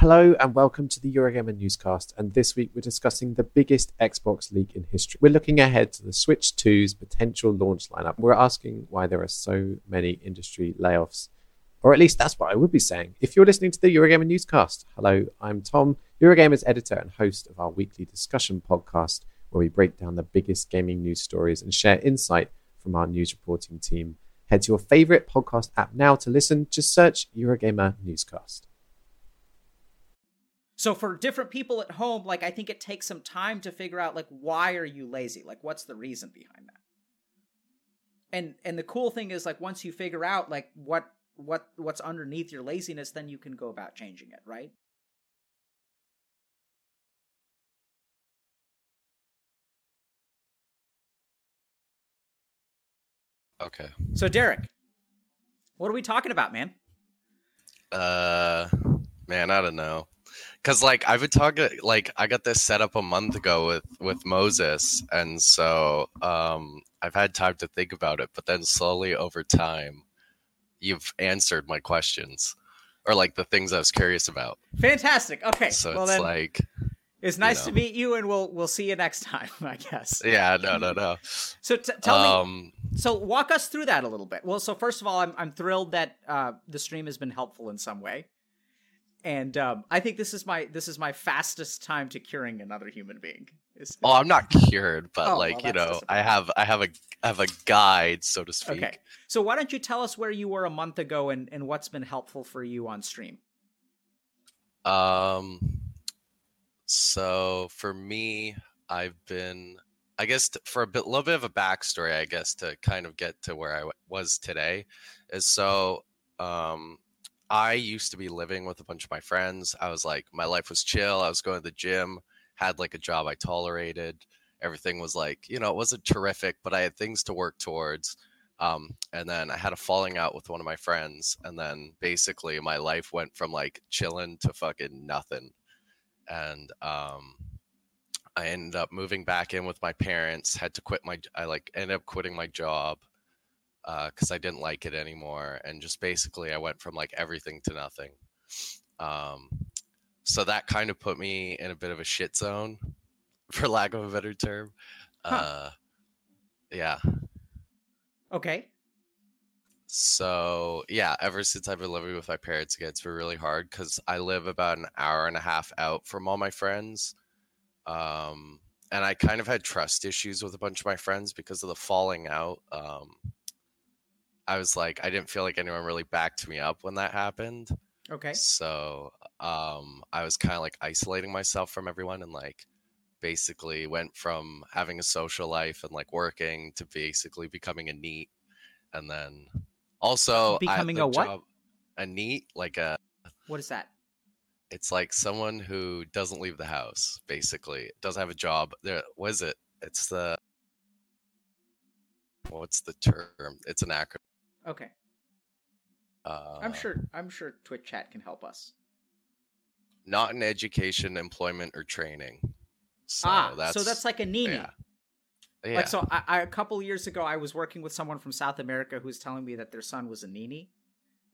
Hello and welcome to the Eurogamer newscast. And this week we're discussing the biggest Xbox leak in history. We're looking ahead to the Switch 2's potential launch lineup. We're asking why there are so many industry layoffs. Or at least that's what I would be saying. If you're listening to the Eurogamer newscast, hello, I'm Tom, Eurogamer's editor and host of our weekly discussion podcast, where we break down the biggest gaming news stories and share insight from our news reporting team. Head to your favorite podcast app now to listen. Just search Eurogamer Newscast. So for different people at home, like I think it takes some time to figure out like why are you lazy? Like what's the reason behind that? And and the cool thing is like once you figure out like what what what's underneath your laziness, then you can go about changing it, right? Okay. So Derek, what are we talking about, man? Uh, man, I don't know. Cause like I've been talking, like I got this set up a month ago with with Moses, and so um I've had time to think about it. But then slowly over time, you've answered my questions, or like the things I was curious about. Fantastic. Okay. So well it's like, it's nice know. to meet you, and we'll we'll see you next time, I guess. yeah, no, no, no. So t- tell me. Um, So walk us through that a little bit. Well, so first of all, I'm I'm thrilled that uh, the stream has been helpful in some way, and um, I think this is my this is my fastest time to curing another human being. Is- oh, I'm not cured, but Oh, like well, you know, I have I have a I have a guide, so to speak. okay. So why don't you tell us where you were a month ago and and what's been helpful for you on stream? Um, so for me, I've been, I guess, t- for a bit, little bit of a backstory, I guess, to kind of get to where I w- was today, is so, um, I used to be living with a bunch of my friends. I was like, my life was chill. I was going to the gym, had like a job I tolerated. Everything was like, you know, it wasn't terrific, but I had things to work towards. Um, and then I had a falling out with one of my friends, and then basically my life went from like chilling to fucking nothing. And um, I ended up moving back in with my parents. Had to quit my, I like ended up quitting my job because I didn't like it anymore, and just basically I went from like everything to nothing. Um, so that kind of put me in a bit of a shit zone, for lack of a better term. Huh. Uh, yeah. Okay. So yeah, ever since I've been living with my parents again, it's been really hard because I live about an hour and a half out from all my friends. Um, and I kind of had trust issues with a bunch of my friends because of the falling out. Um, I was like, I didn't feel like anyone really backed me up when that happened. Okay. So um, I was kind of like isolating myself from everyone and like basically went from having a social life and like working to basically becoming a NEET. And then also Becoming the a what? job- A NEET, like a What is that? it's like someone who doesn't leave the house, basically. Doesn't have a job. There what is it? It's the what's the term? It's an acronym. Okay. Uh, I'm sure I'm sure Twitch chat can help us. not in education, employment, or training. So ah, that's so that's like a nini. yeah. Yeah. Like so, I, I, a couple years ago, I was working with someone from South America who was telling me that their son was a nini,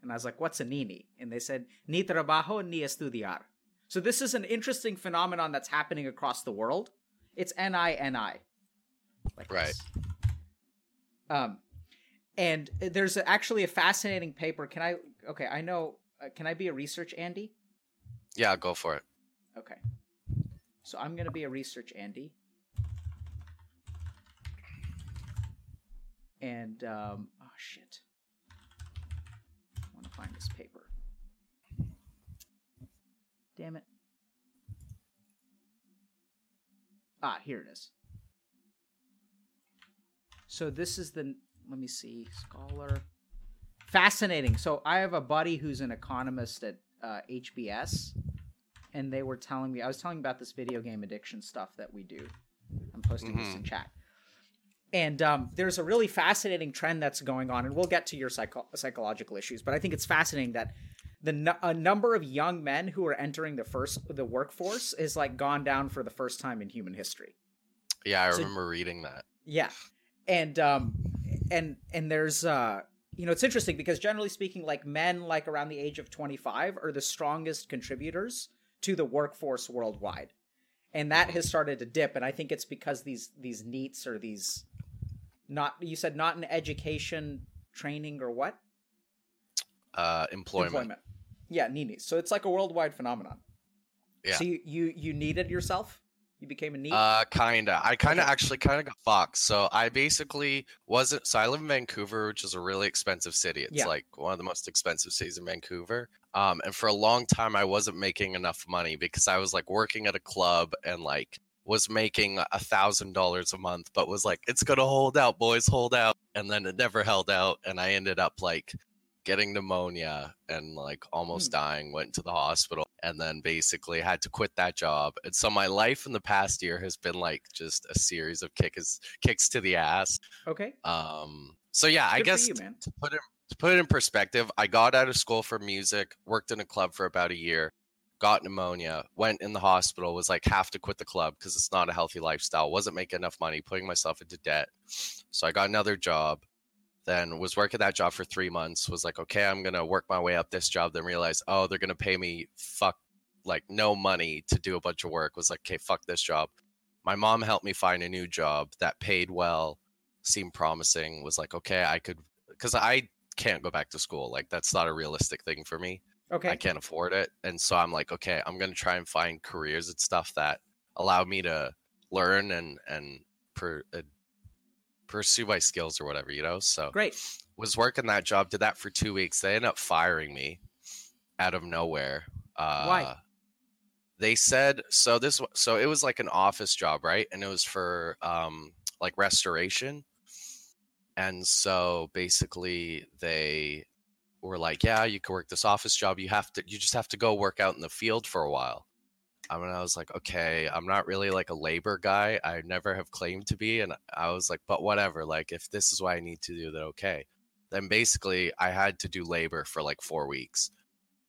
and I was like, "What's a nini?" And they said, "Ni trabajo ni estudiar." So this is an interesting phenomenon that's happening across the world. It's N I N I, like Right. this. Um, and there's actually a fascinating paper. Can I? Okay, I know. Uh, can I be a research Andy? yeah, go for it. Okay. So I'm gonna be a research Andy. And um oh shit. I want to find this paper. Damn it. Ah, here it is. So this is the let me see, scholar. Fascinating. So I have a buddy who's an economist at uh, HBS, and they were telling me I was telling about this video game addiction stuff that we do. I'm posting this in Mhm. chat. And um, there's a really fascinating trend that's going on, and we'll get to your psycho- psychological issues. But I think it's fascinating that the a number of young men who are entering the first the workforce is like gone down for the first time in human history. Yeah, I So- remember reading that. Yeah. And um and and there's uh you know it's interesting because generally speaking like men like around the age of 25 are the strongest contributors to the workforce worldwide. And that has started to dip and I think it's because these these NEETs or these not you said not in education training or what? Uh, employment. Yeah, NEETs. So it's like a worldwide phenomenon. Yeah. So you you, you needed yourself? You became a NEET? Uh, kinda. I kind of Okay. actually kind of got fucked. So I basically wasn't. So I live in Vancouver, which is a really expensive city. It's Yeah. like one of the most expensive cities in Vancouver. Um, and for a long time, I wasn't making enough money because I was like working at a club and like was making a thousand dollars a month, but was like, it's gonna hold out, boys, hold out. And then it never held out, and I ended up like getting pneumonia and like almost dying went to the hospital and then basically had to quit that job and so my life in the past year has been like just a series of kicks kicks to the ass okay. um so yeah i Good for guess you, to put it to put it in perspective i got out of school for music worked in a club for about a year got pneumonia went in the hospital was like have to quit the club because it's not a healthy lifestyle wasn't making enough money putting myself into debt so i got another job then was working that job for three months was like okay i'm gonna work my way up this job then realized oh they're gonna pay me fuck like no money to do a bunch of work was like okay fuck this job my mom helped me find a new job that paid well seemed promising was like okay i could because i can't go back to school like that's not a realistic thing for me Okay. I can't afford it. And so I'm like, okay, I'm gonna try and find careers and stuff that allow me to learn and and per, pursue my skills or whatever, you know. So Great. was working that job, did that for two weeks. They ended up firing me out of nowhere. Uh, Why? They said so. This so it was like an office job, right? And it was for um like restoration. And so basically they were like, "Yeah, you can work this office job. You have to. You just have to go work out in the field for a while." I mean, I was like, "Okay, I'm not really like a labor guy. I never have claimed to be." And I was like, "But whatever. Like, if this is what I need to do, then okay." Then basically, I had to do labor for like four weeks,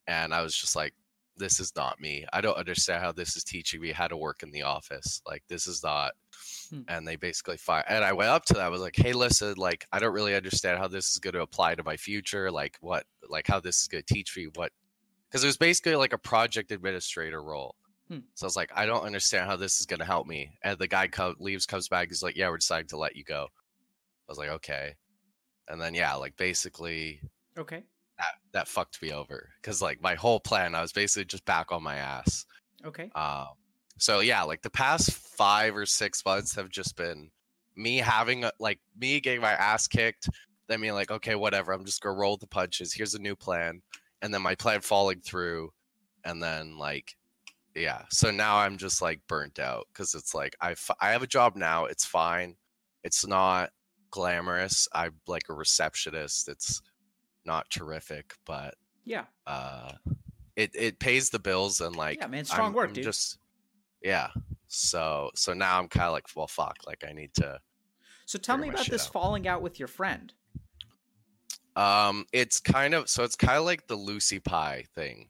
and I was just like, "This is not me. I don't understand how this is teaching me how to work in the office. Like, this is not." Hmm. And they basically fired. And I went up to that. I was like, "Hey, listen, like, I don't really understand how this is going to apply to my future. Like, what, like, how this is going to teach me what." Because it was basically like a project administrator role. Hmm. So I was like, I don't understand how this is going to help me. And the guy co- leaves, comes back. He's like, Yeah, we're deciding to let you go. I was like, Okay. And then yeah, like basically Okay. that that fucked me over because like my whole plan, I was basically just back on my ass. Okay. Um, so yeah, like the past five or six months have just been me having a, like me getting my ass kicked, then being like, okay, whatever, I'm just gonna roll the punches. Here's a new plan, and then my plan falling through, and then like, yeah. So now I'm just like burnt out because it's like I f- I have a job now. It's fine. It's not glamorous. I'm like a receptionist. It's not terrific, but Yeah. uh it it pays the bills and like Yeah, man, strong I'm- work, I'm dude. just yeah so so now i'm kind of like well fuck like i need to So tell me about this out. falling out with your friend. um it's kind of so it's kind of like the lucy pie thing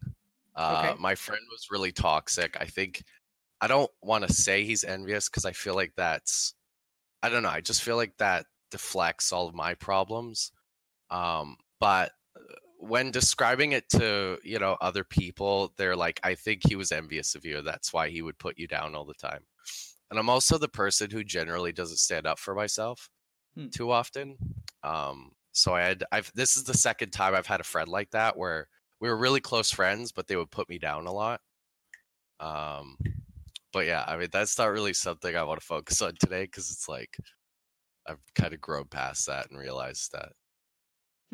uh Okay. my friend was really toxic i think i don't want to say he's envious because i feel like that's i don't know i just feel like that deflects all of my problems um but uh, when describing it to you know other people they're like i think he was envious of you that's why he would put you down all the time and i'm also the person who generally doesn't stand up for myself Hmm. too often um so i had i've this is the second time i've had a friend like that where we were really close friends but they would put me down a lot um but yeah i mean that's not really something i want to focus on today because it's like i've kind of grown past that and realized that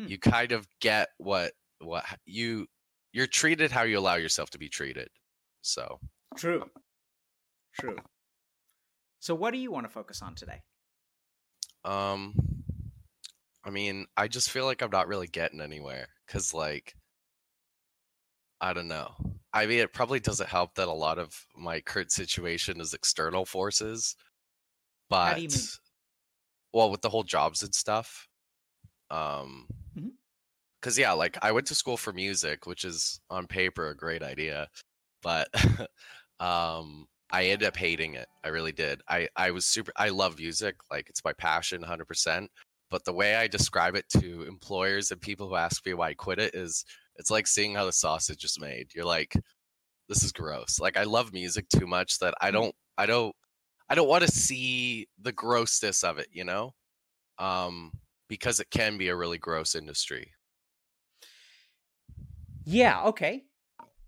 Hmm. you kind of get what what you you're treated how you allow yourself to be treated so True. True. So what do you want to focus on today? um i mean i just feel like i'm not really getting anywhere because like I don't know. I mean, it probably doesn't help that a lot of my current situation is external forces. But How do you mean? well, with the whole jobs and stuff. Um Mhm. cuz yeah, like I went to school for music, which is on paper a great idea, but um I ended up hating it. I really did. I I was super I love music, like it's my passion 100%, but the way I describe it to employers and people who ask me why I quit it is it's like seeing how the sausage is made. You're like this is gross. Like I love music too much that I don't I don't I don't want to see the grossness of it, you know? Um because it can be a really gross industry. Yeah, okay.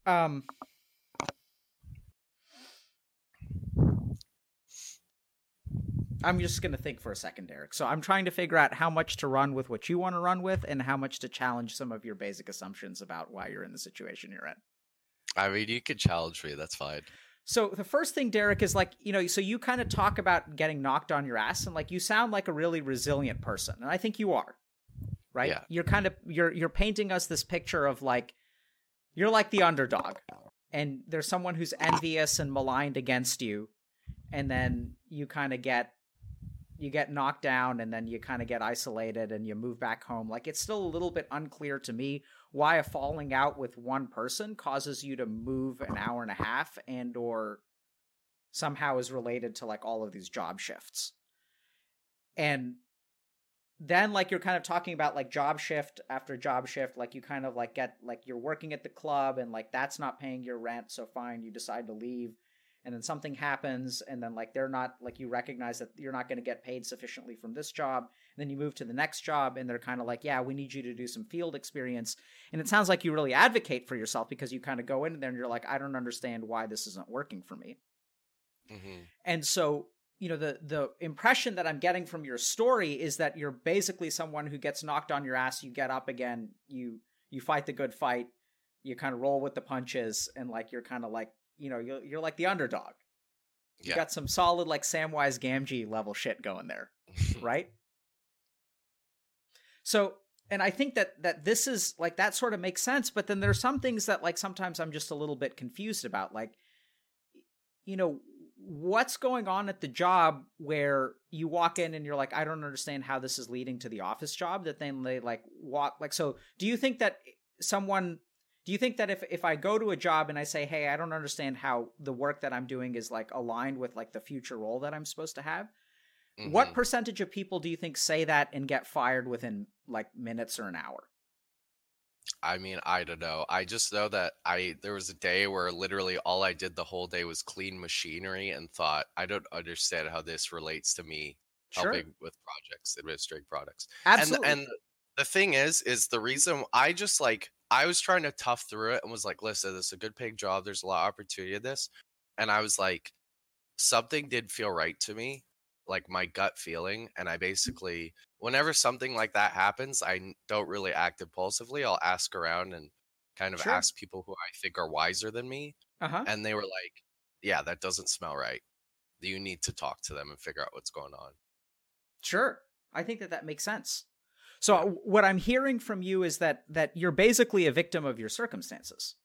Um I'm just going to think for a second, Derek. So I'm trying to figure out how much to run with what you want to run with and how much to challenge some of your basic assumptions about why you're in the situation you're in. I mean, you can challenge me, that's fine. So the first thing, Derek, is like, you know, so you kind of talk about getting knocked on your ass and like you sound like a really resilient person. And I think you are. Right? Yeah. You're kind of you're you're painting us this picture of like you're like the underdog. And there's someone who's envious and maligned against you. And then you kind of get you get knocked down and then you kind of get isolated and you move back home. Like it's still a little bit unclear to me why a falling out with one person causes you to move an hour and a half and or somehow is related to like all of these job shifts. And then like you're kind of talking about like job shift after job shift like you kind of like get like you're working at the club and like that's not paying your rent so fine you decide to leave and then something happens and then like they're not like you recognize that you're not going to get paid sufficiently from this job and then you move to the next job and they're kind of like yeah we need you to do some field experience. And it sounds like you really advocate for yourself because you kind of go in there and you're like i don't understand why this isn't working for me. Hmm and so you know the the impression that i'm getting from your story is that you're basically someone who gets knocked on your ass you get up again you you fight the good fight you kind of roll with the punches and like you're kind of like you know you're, you're like the underdog you Yeah. got some solid like samwise gamgee level shit going there right so and i think that that this is like that sort of makes sense but then there's some things that like sometimes i'm just a little bit confused about like you know what's going on at the job where you walk in and you're like i don't understand how this is leading to the office job that then they like walk like so do you think that eh, someone do you think that if if i go to a job and i say hey i don't understand how the work that i'm doing is like aligned with like the future role that i'm supposed to have what Mhm. percentage of people do you think say that and get fired within like minutes or an hour I mean, I don't know. I just know that I there was a day where literally all I did the whole day was clean machinery and thought, I don't understand how this relates to me helping with projects, administering products. absolutely And and the thing is, is the reason I just like I was trying to tough through it and was like, listen, this is a good paying job. There's a lot of opportunity in this. And I was like, something did feel right to me, like my gut feeling. And I basically, whenever something like that happens, I don't really act impulsively. I'll ask around and kind of Sure. ask people who I think are wiser than me. uh-huh And they were like, yeah, that doesn't smell right. You need to talk to them and figure out what's going on. Sure. I think that that makes sense. So uh, what I'm hearing from you is that that you're basically a victim of your circumstances.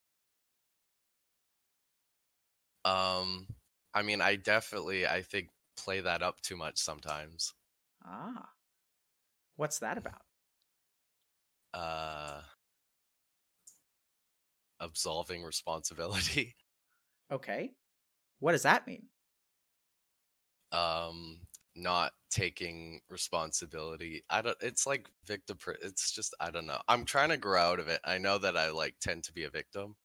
Um, I mean, I definitely, I think, play that up too much sometimes. Ah. What's that about? Uh, absolving responsibility. Okay. What does that mean? Um, not taking responsibility. I don't. It's like victim. It's just I don't know. I'm trying to grow out of it. I know that I like tend to be a victim,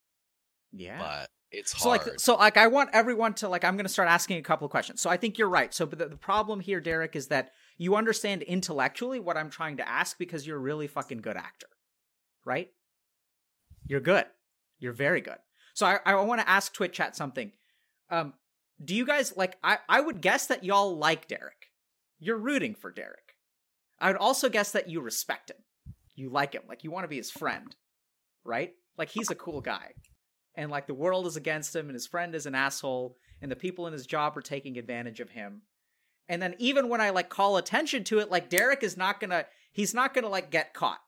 Yeah. but it's so hard. like so like I want everyone to like I'm going to start asking a couple of questions. So I think you're right. So but the, the problem here Derek is that you understand intellectually what I'm trying to ask because you're a really fucking good actor. Right? You're good. You're very good. So I I want to ask Twitch chat something. Um do you guys like I I would guess that y'all like Derek. You're rooting for Derek. I would also guess that you respect him. You like him. Like you want to be his friend. Right? Like he's a cool guy and like the world is against him and his friend is an asshole and the people in his job are taking advantage of him and then even when i like call attention to it like derek is not gonna he's not gonna like get caught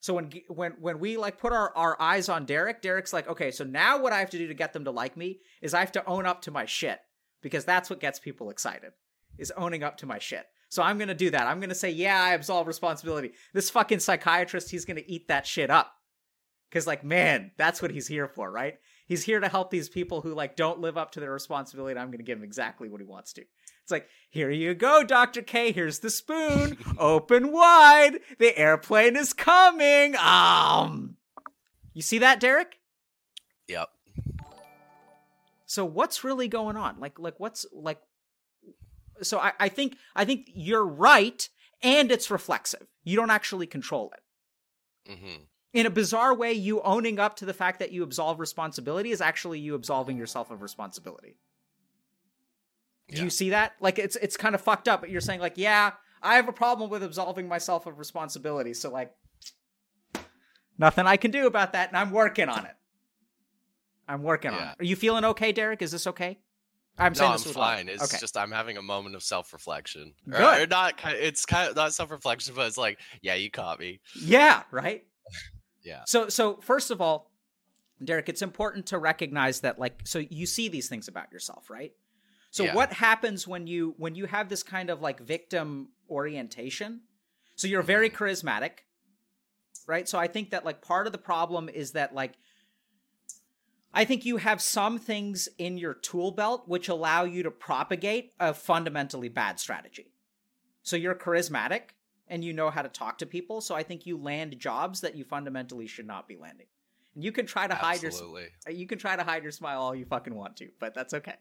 So when when when we like put our, our eyes on Derek, Derek's like, okay, so now what I have to do to get them to like me is I have to own up to my shit because that's what gets people excited is owning up to my shit. So I'm gonna do that. I'm gonna say, yeah, I absolve responsibility. This fucking psychiatrist, he's gonna eat that shit up. Cause like, man, that's what he's here for, right? He's here to help these people who like don't live up to their responsibility. I'm gonna give him exactly what he wants to. It's like, here you go, Dr. K. Here's the spoon. Open wide. The airplane is coming. Um You see that, Derek? Yep. So what's really going on? Like like what's like so I, I think I think you're right, and it's reflexive. You don't actually control it. hmm In a bizarre way, you owning up to the fact that you absolve responsibility is actually you absolving yourself of responsibility. Do you see that? Like it's it's kind of fucked up, but you're saying like, yeah, I have a problem with absolving myself of responsibility, so like nothing I can do about that, and I'm working on it. I'm working on it. Are you feeling okay, Derek? Is this okay? I'm No, saying I'm fine. It's okay. just I'm having a moment of self-reflection. Good. Or, not. It's kind of not self-reflection, but it's like, yeah, you caught me. Yeah, right? Yeah. So so first of all, Derek, it's important to recognize that like so you see these things about yourself, right? So Yeah. what happens when you when you have this kind of like victim orientation? So you're very Mm-hmm. charismatic, right? So I think that like part of the problem is that like I think you have some things in your tool belt which allow you to propagate a fundamentally bad strategy. So you're charismatic and you know how to talk to people. So I think you land jobs that you fundamentally should not be landing. And you can try to hide your you can try to hide your smile all you fucking want to, but that's okay.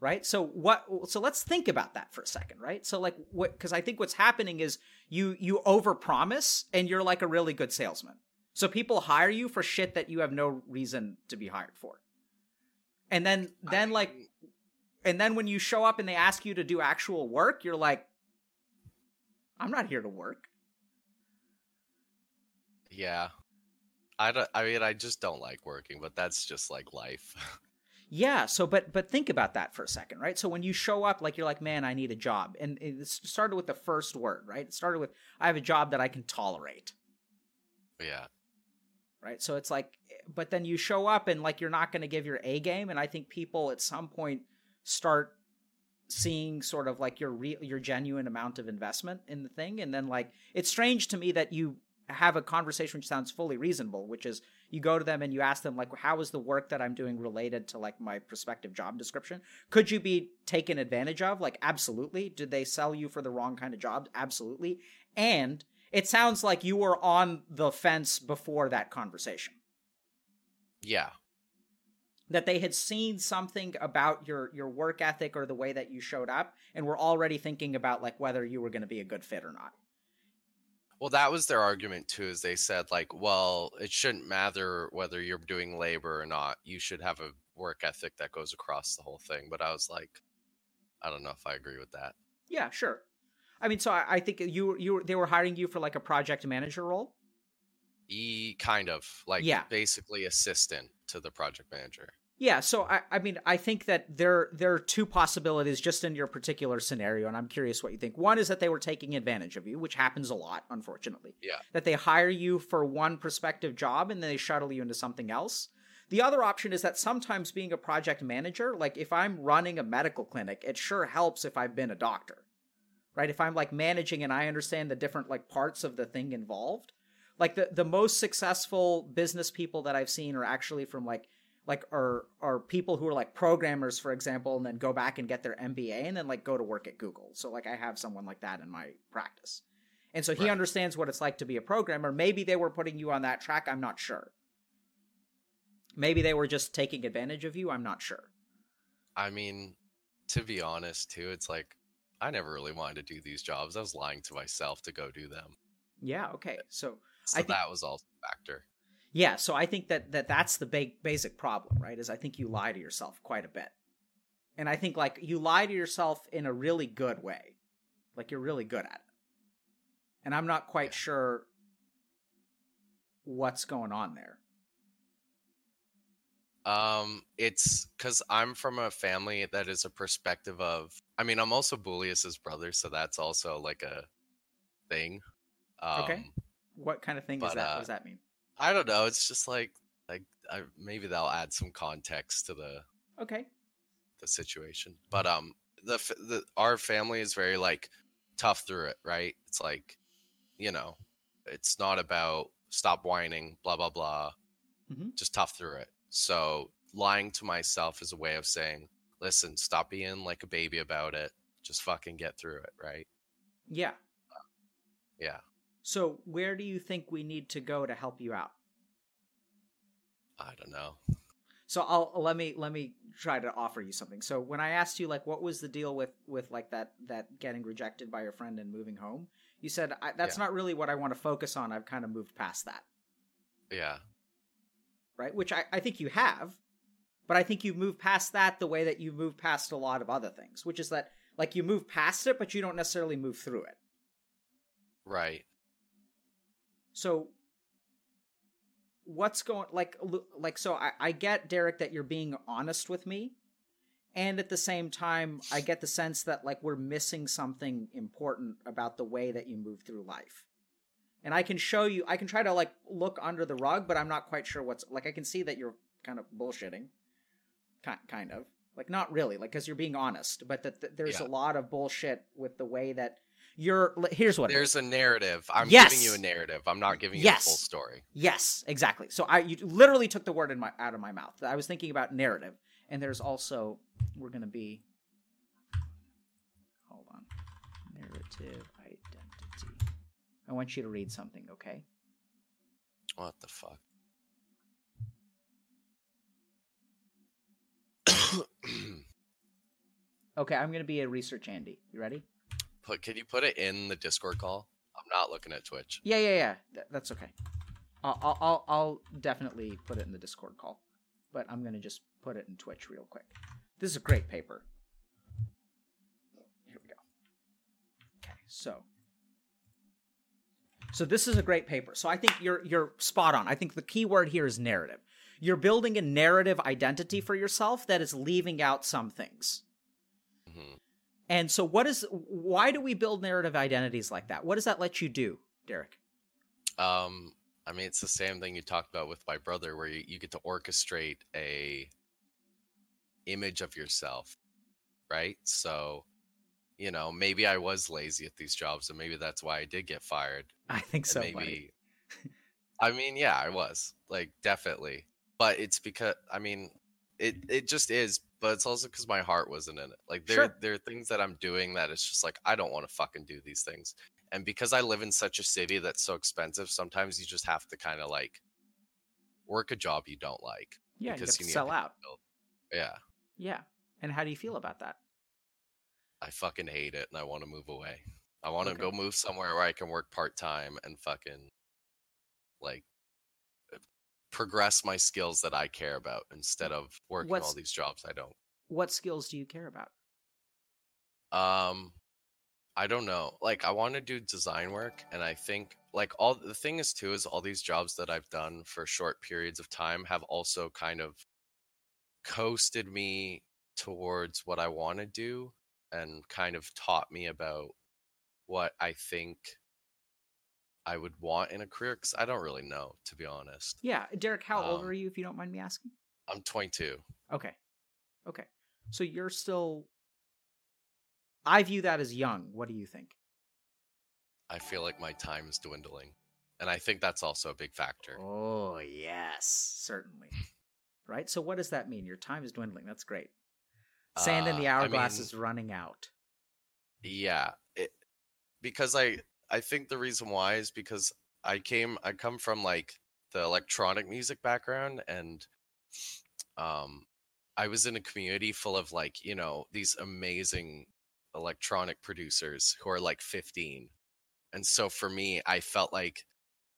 Right? So what so let's think about that for a second, right? So like what cuz I think what's happening is you you overpromise and you're like a really good salesman. So people hire you for shit that you have no reason to be hired for. And then then I like and then when you show up and they ask you to do actual work, you're like I'm not here to work. yeah. I don't. I mean, I just don't like working, but that's just like life. Yeah, so but but think about that for a second, right? So when you show up like you're like, "Man, I need a job." And it started with the first word, right? It started with I have a job that I can tolerate, yeah. Right? So it's like but then you show up and like you're not going to give your A game and I think people at some point start seeing sort of like your real your genuine amount of investment in the thing and then like it's strange to me that you have a conversation which sounds fully reasonable which is you go to them and you ask them like how is the work that i'm doing related to like my prospective job description could you be taken advantage of like absolutely did they sell you for the wrong kind of job? absolutely and it sounds like you were on the fence before that conversation Yeah. that they had seen something about your your work ethic or the way that you showed up and were already thinking about like whether you were going to be a good fit or not Well, that was their argument too. Is they said like, well, it shouldn't matter whether you're doing labor or not. You should have a work ethic that goes across the whole thing. But I was like, I don't know if I agree with that. yeah sure i mean so i, I think you you they were hiring you for like a project manager role E kind of like Yeah. basically assistant to the project manager. Yeah, so I, I mean, I think that there there are two possibilities just in your particular scenario, and I'm curious what you think. One is that they were taking advantage of you, which happens a lot, unfortunately. Yeah. That they hire you for one prospective job and then they shuttle you into something else. The other option is that sometimes being a project manager, like if I'm running a medical clinic, it sure helps if I've been a doctor. Right? If I'm like managing and I understand the different like parts of the thing involved. Like the the most successful business people that I've seen are actually from like like are are people who are like programmers for example and then go back and get their MBA and then like go to work at Google. So like I have someone like that in my practice. And so he Right. understands what it's like to be a programmer. Maybe they were putting you on that track, I'm not sure. Maybe they were just taking advantage of you, I'm not sure. I mean, to be honest, too, it's like I never really wanted to do these jobs. I was lying to myself to go do them. Yeah, okay. So So think- that was all a factor. Yeah, so I think that, that that's the ba- basic problem, right? Is I think you lie to yourself quite a bit. And I think like you lie to yourself in a really good way. Like you're really good at it. And I'm not quite Yeah. sure what's going on there. Um, it's because I'm from a family that is a perspective of. I mean, I'm also Bullius's brother, so that's also like a thing. Um, Okay. What kind of thing is that? uh, what does that mean? I don't know. It's just like like I, maybe they'll add some context to the Okay. the situation. But um, the the our family is very like tough through it, right? It's like, you know, it's not about stop whining, blah blah blah. Mhm. Just tough through it. So lying to myself is a way of saying, listen, stop being like a baby about it. Just fucking get through it, right? Yeah. Yeah. So where do you think we need to go to help you out? I don't know. So I'll let me let me try to offer you something. So when I asked you like what was the deal with with like that that getting rejected by your friend and moving home, you said I, that's Yeah. not really what I want to focus on. I've kind of moved past that, Yeah. Right? Which I, I think you have, but I think you move past that the way that you move past a lot of other things, which is that like you move past it, but you don't necessarily move through it. Right. So what's going like like so I, I get Derek that you're being honest with me and at the same time I get the sense that like we're missing something important about the way that you move through life. And I can show you I can try to like look under the rug but I'm not quite sure what's like I can see that you're kind of bullshitting. Kind kind of. Like not really like cuz you're being honest, but that, that there's Yeah. a lot of bullshit with the way that you're here's what. There's a narrative. I'm Yes. giving you a narrative. I'm not giving you Yes. the full story. Yes, exactly. So I you literally took the word in my out of my mouth. I was thinking about narrative, and there's also we're gonna be. Hold on, narrative. I want you to read something, okay? What the fuck? Okay, I'm gonna be a research Andy. You ready? put can you put it in the Discord call? I'm not looking at Twitch. Yeah, yeah, yeah. Th- that's okay. I'll, I'll I'll I'll definitely put it in the Discord call, but I'm gonna just put it in Twitch real quick. This is a great paper. Here we go. Okay, so so this is a great paper. So I think you're you're spot on. I think the key word here is narrative. You're building a narrative identity for yourself that is leaving out some things. hmm And so what is why do we build narrative identities like that? What does that let you do, Derek? Um, I mean, it's the same thing you talked about with my brother, where you, you get to orchestrate a image of yourself, right? So, you know, maybe I was lazy at these jobs, and maybe that's why I did get fired. I think and so. maybe. I mean, yeah, I was like definitely, but it's because I mean, it it just is, but it's also because my heart wasn't in it. Like there Sure. there are things that I'm doing that it's just like I don't want to fucking do these things, and because I live in such a city that's so expensive, sometimes you just have to kind of like work a job you don't like. Yeah, you because to you need sell out. Yeah, Yeah. And how do you feel about that? I fucking hate it, and I want to move away. I want to Okay. go move somewhere where I can work part time and fucking like uh, progress my skills that I care about instead of working all these jobs I don't. What skills do you care about? Um, I don't know. Like, I want to do design work, and I think like all the thing is too is all these jobs that I've done for short periods of time have also kind of coasted me towards what I want to do and kind of taught me about what I think I would want in a career because I don't really know to be honest. Yeah, Derek, how old Um, are you if you don't mind me asking? I'm 22. Okay. Okay. So you're still I view that as young. What do you think? I feel like my time is dwindling, and I think that's also a big factor. Oh, yes, certainly. Right? So what does that mean? Your time is dwindling. That's great. Sand in the Uh, I hourglass mean- is running out. Yeah, it, because I I think the reason why is because I came I come from like the electronic music background and um I was in a community full of like, you know, these amazing electronic producers who are like 15. And so for me, I felt like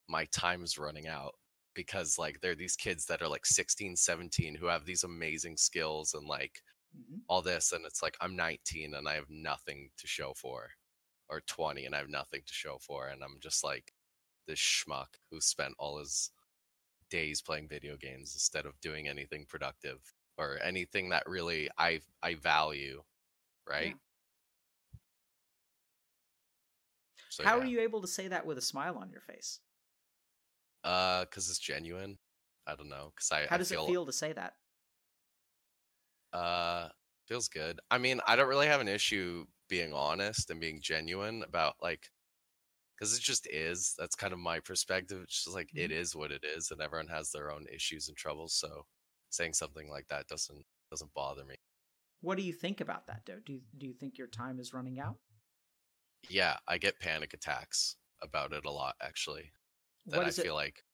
my time's running out because like there are these kids that are like 16, 17 who have these amazing skills and like Mhm. all this and it's like I'm 19 and I have nothing to show for or 20 and I have nothing to show for and I'm just like this schmuck who spent all his days playing video games instead of doing anything productive or anything that really I I value right so How yeah. are you able to say that with a smile on your face? Uh, because it's genuine. I don't know. Because I How I does feel, it feel to say that? Uh, feels good. I mean, I don't really have an issue being honest and being genuine about like, because it just is. That's kind of my perspective. It's just like it Mhm. is what it is, and everyone has their own issues and troubles. So saying something like that doesn't doesn't bother me. What do you think about that, though? Do you, do you think your time is running out? Yeah, I get panic attacks about it a lot actually. That what I is it? feel like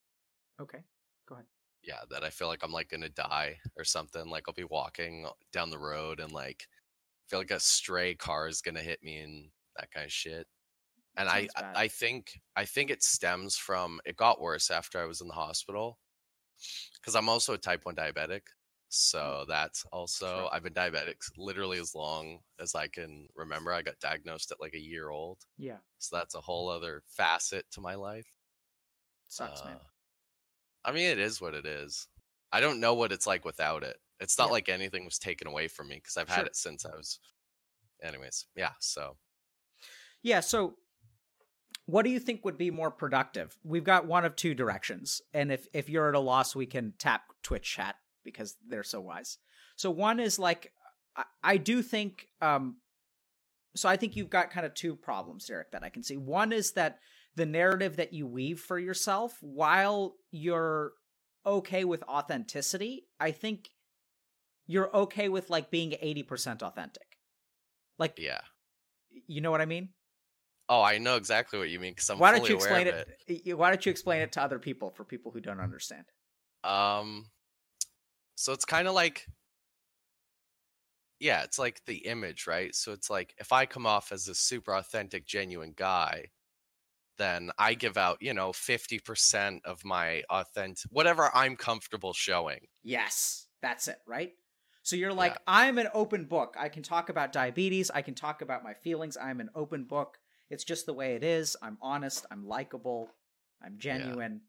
Okay, go ahead. Yeah, that I feel like I'm like gonna die or something. Like I'll be walking down the road and like feel like a stray car is gonna hit me and that kind of shit. And I bad. I think I think it stems from it got worse after I was in the hospital because I'm also a type one diabetic. So that's also Mm. Sure. I've been diabetic literally as long as I can remember. I got diagnosed at like a year old, Yeah, so that's a whole other facet to my life. sucks, man. I mean, it is what it is. I don't know what it's like without it. It's not Yeah. like anything was taken away from me because I've had Sure. it since I was. Anyways, yeah. So Yeah, so what do you think would be more productive? We've got one of two directions. And if if you're at a loss, we can tap Twitch chat because they're so wise. So one is like I, I do think um so I think you've got kind of two problems, Derek, that I can see. One is that the narrative that you weave for yourself, while you're okay with authenticity, I think you're okay with like being 80% authentic. Like yeah. you know what I mean? Oh, I know exactly what you mean because I'm why don't you explain of it? Why don't you explain it to other people for people who don't understand? Um, so it's kind of like, yeah, it's like the image, right? So it's like if I come off as a super authentic, genuine guy, then I give out, you know, 50% of my authentic, whatever I'm comfortable showing. Yes, that's it, right? So you're like, Yeah. I'm an open book. I can talk about diabetes. I can talk about my feelings. I'm an open book. It's just the way it is. I'm honest. I'm likable. I'm genuine.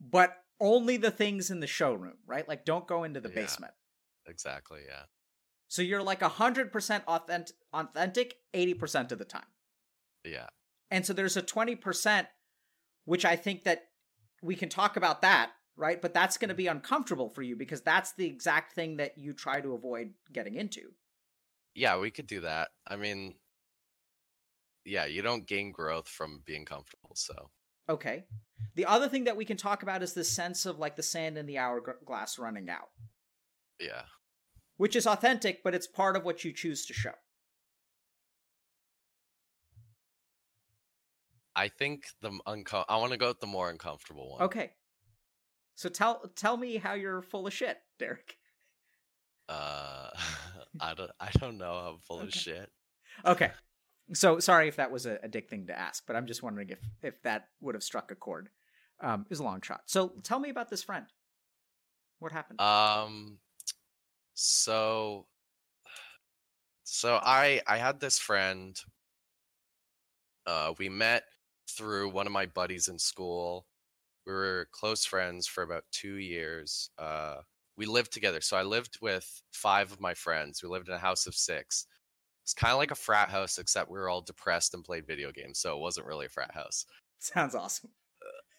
But only the things in the showroom, right? Like, don't go into the Yeah. basement. Exactly. Yeah. So you're like 100% authentic, authentic 80% of the time. Yeah. And so there's a 20%, which I think that we can talk about that, right? But that's going to mm-hmm. be uncomfortable for you because that's the exact thing that you try to avoid getting into. Yeah. We could do that. I mean, yeah, you don't gain growth from being comfortable. So, Okay. The other thing that we can talk about is this sense of like the sand in the hourglass running out, yeah. which is authentic, but it's part of what you choose to show. I think the unco- I want to go with the more uncomfortable one. Okay. So tell tell me how you're full of shit, Derek. Uh, I don't. I don't know. I'm full of shit. Okay. So sorry if that was a, a dick thing to ask, but I'm just wondering if if that would have struck a chord. Um, it was a long shot. So tell me about this friend. What happened? Um, so, so I I had this friend. Uh, we met through one of my buddies in school. We were close friends for about two years. Uh, we lived together. So I lived with five of my friends. We lived in a house of six. It's kind of like a frat house, except we were all depressed and played video games. So it wasn't really a frat house. Sounds awesome.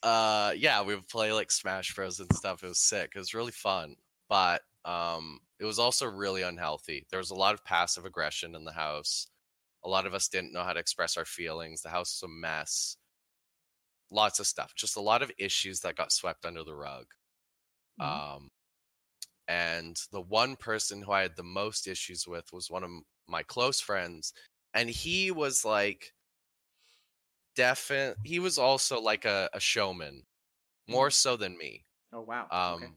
uh yeah we would play like smash bros and stuff it was sick it was really fun but um it was also really unhealthy there was a lot of passive aggression in the house a lot of us didn't know how to express our feelings the house was a mess lots of stuff just a lot of issues that got swept under the rug Mhm. um and the one person who i had the most issues with was one of my close friends and he was like definite he was also like a, a showman more so than me oh wow. um okay.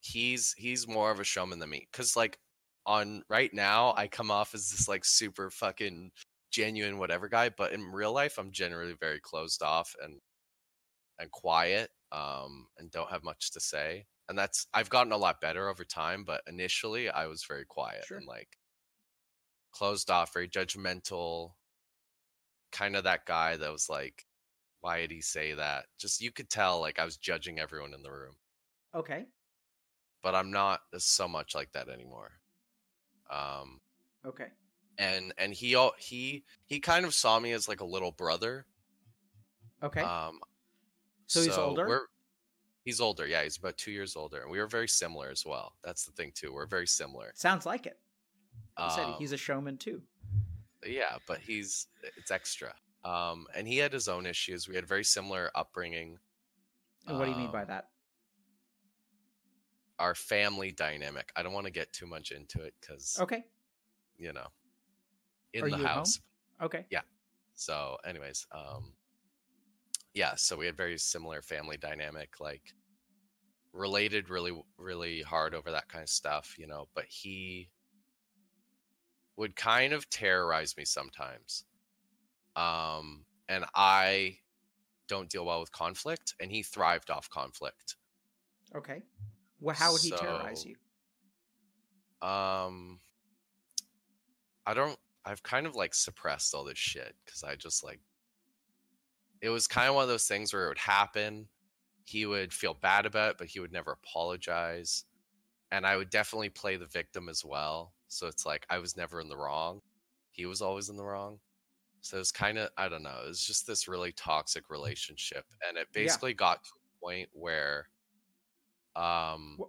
he's he's more of a showman than me because like on right now i come off as this like super fucking genuine whatever guy but in real life i'm generally very closed off and and quiet um and don't have much to say and that's i've gotten a lot better over time but initially i was very quiet Sure. and like closed off very judgmental kind of that guy that was like why did he say that just you could tell like i was judging everyone in the room Okay. but I'm not so much like that anymore. Um, Okay. and and he al- he he kind of saw me as like a little brother. Okay. Um, So he's older? We're, he's older. Yeah, he's about two years older, and we were very similar as well. That's the thing too. We're very similar. Sounds like it. He said Um, he's a showman too. yeah, but he's it's extra. Um, and he had his own issues. We had very similar upbringing. And what do you mean by um, that? Our family dynamic. I don't want to get too much into it because Okay. you know, in Are the you at home? house. Okay. Yeah. So, anyways, um, yeah. So we had very similar family dynamic, like related really, really hard over that kind of stuff, you know. But he would kind of terrorize me sometimes, um, and I don't deal well with conflict, and he thrived off conflict. Okay. Well, how would he terrorize you? Um, I don't. I've kind of like suppressed all this shit because I just like. It was kind of one of those things where it would happen. He would feel bad about it, but he would never apologize. And I would definitely play the victim as well. So it's like I was never in the wrong. He was always in the wrong. So it was kind of, I don't know, it was just this really toxic relationship. And it Yeah. basically got to a point where um Wha-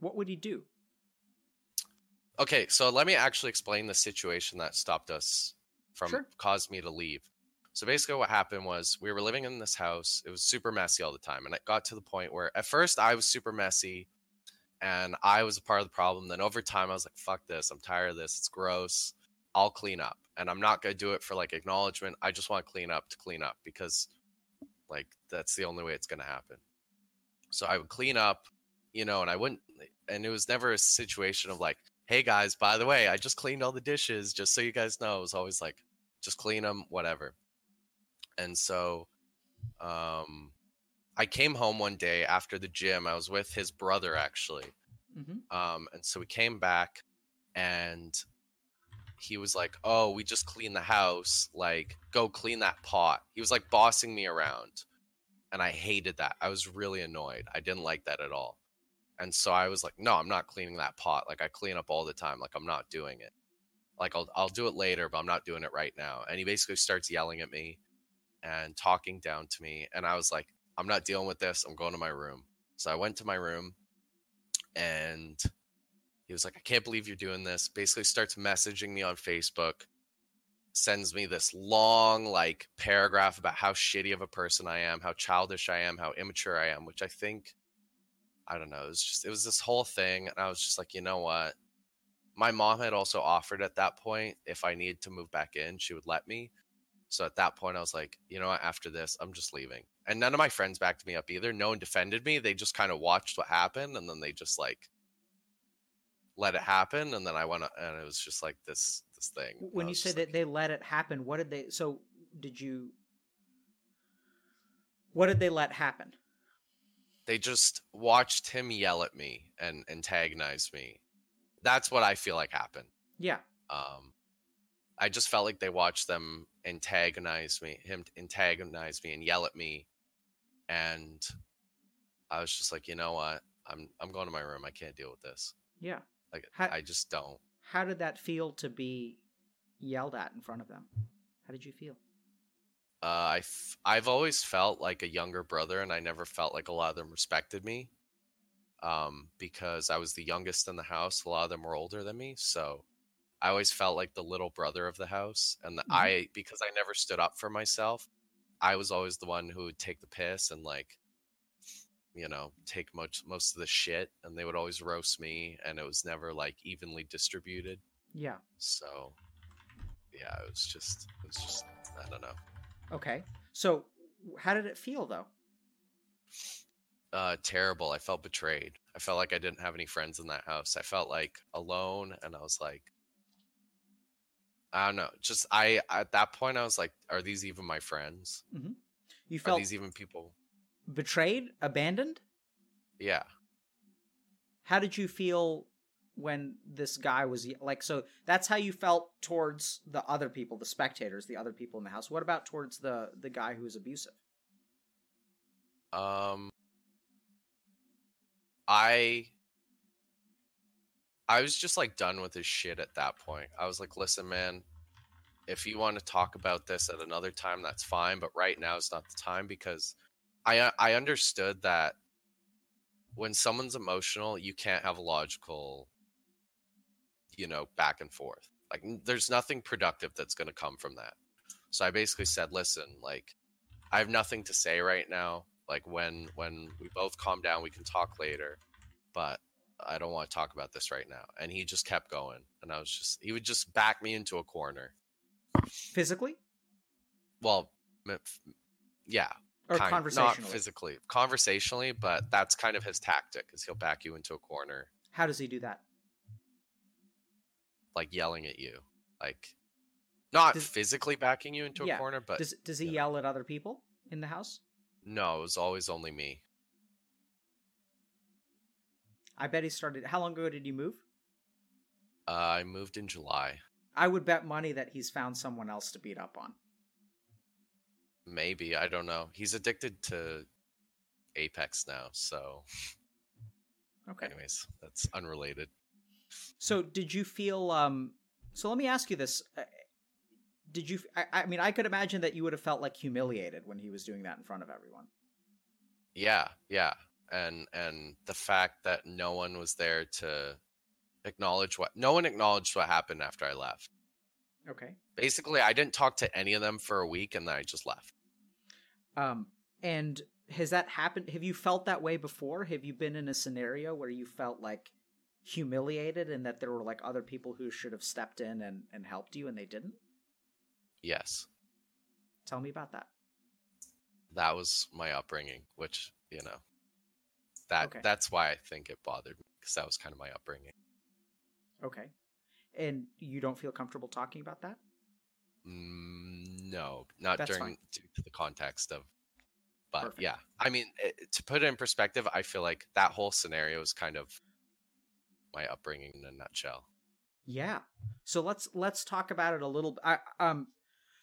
What would he do? Okay, so let me actually explain the situation that stopped us from Sure. caused me to leave. So basically what happened was we were living in this house. It was super messy all the time and it got to the point where at first I was super messy and I was a part of the problem. Then over time I was like fuck this. I'm tired of this. It's gross. I'll clean up. And I'm not going to do it for like acknowledgement. I just want to clean up to clean up because like that's the only way it's going to happen. So I would clean up, you know, and I wouldn't and it was never a situation of like hey guys, by the way, I just cleaned all the dishes, just so you guys know. It was always like, just clean them, whatever. And so, um, I came home one day after the gym. I was with his brother actually. Mm-hmm. Um, and so we came back and he was like, Oh, we just cleaned the house. Like, go clean that pot. He was like bossing me around. And I hated that. I was really annoyed. I didn't like that at all. And so I was like, no, I'm not cleaning that pot. Like I clean up all the time. Like I'm not doing it. Like I'll I'll do it later, but I'm not doing it right now. And he basically starts yelling at me and talking down to me. And I was like, I'm not dealing with this. I'm going to my room. So I went to my room and he was like, I can't believe you're doing this. Basically starts messaging me on Facebook, sends me this long like paragraph about how shitty of a person I am, how childish I am, how immature I am, which I think I don't know. It was just it was this whole thing, and I was just like, you know what? My mom had also offered at that point if I needed to move back in, she would let me. So at that point, I was like, you know what? After this, I'm just leaving. And none of my friends backed me up either. No one defended me. They just kind of watched what happened, and then they just like let it happen. And then I went, and it was just like this this thing. When you say just that they let it happen, what did they? So did you? What did they let happen? they just watched him yell at me and antagonize me. That's what I feel like happened. Yeah. um i just felt like they watched them antagonize me him antagonize me and yell at me and i was just like you know what i'm i'm going to my room i can't deal with this Yeah. Like How- i just don't How did that feel to be yelled at in front of them? How did you feel? uh, I f- I've always felt like a younger brother, and I never felt like a lot of them respected me. Um, because I was the youngest in the house, a lot of them were older than me, so I always felt like the little brother of the house. And the, Mhm. I, because I never stood up for myself, I was always the one who would take the piss and like, you know, take most most of the shit, and they would always roast me, and it was never like evenly distributed. Yeah. So, yeah, it was just, it was just, I don't know. Okay. So how did it feel though? uh terrible i felt betrayed i felt like i didn't have any friends in that house i felt like alone and i was like i don't know just i at that point i was like are these even my friends You are felt these even people betrayed, abandoned? yeah How did you feel when this guy was like so that's how you felt towards the other people, the spectators, the other people in the house. What about towards the the guy who was abusive? um i i was just like done with his shit at that point i was like listen man if you want to talk about this at another time, that's fine. But right now is not the time because I uh, I understood that when someone's emotional, you can't have a logical, you know, back and forth. Like there's nothing productive that's going to come from that. So I basically said, listen, like I have nothing to say right now. Like when when we both calm down, we can talk later. But I don't want to talk about this right now. And he just kept going. And I was just he would just back me into a corner. Physically? Well, yeah. Or kind, conversationally? Not physically. Conversationally, but that's kind of his tactic is he'll back you into a corner, How does he do that? like yelling at you. Like not Does- physically backing you into Yeah, a corner, but Does does he yell at other people in the house? no, it was always only me. I bet he started. How long ago did you move? Uh, I moved in July. I would bet money that he's found someone else to beat up on. Maybe, I don't know. He's addicted to Apex now, so Okay. anyways, that's unrelated. So did you feel um so let me ask you this uh, did you I, I mean I could imagine that you would have felt like humiliated when he was doing that in front of everyone. Yeah, yeah. And and the fact that no one was there to acknowledge what no one acknowledged what happened after I left. Okay. Basically, I didn't talk to any of them for a week and then I just left. Um and has that happened have you felt that way before? Have you been in a scenario where you felt like humiliated and that there were like other people who should have stepped in and and helped you and they didn't? Yes. Tell me about that. That was my upbringing, which, you know, that Okay. that's why I think it bothered me because that was kind of my upbringing. Okay. And you don't feel comfortable talking about that? Mm, no, not That's during due to the context of. But Perfect. yeah, I mean, it, to put it in perspective, I feel like that whole scenario is kind of my upbringing in a nutshell. Yeah. So let's let's talk about it a little. I, um,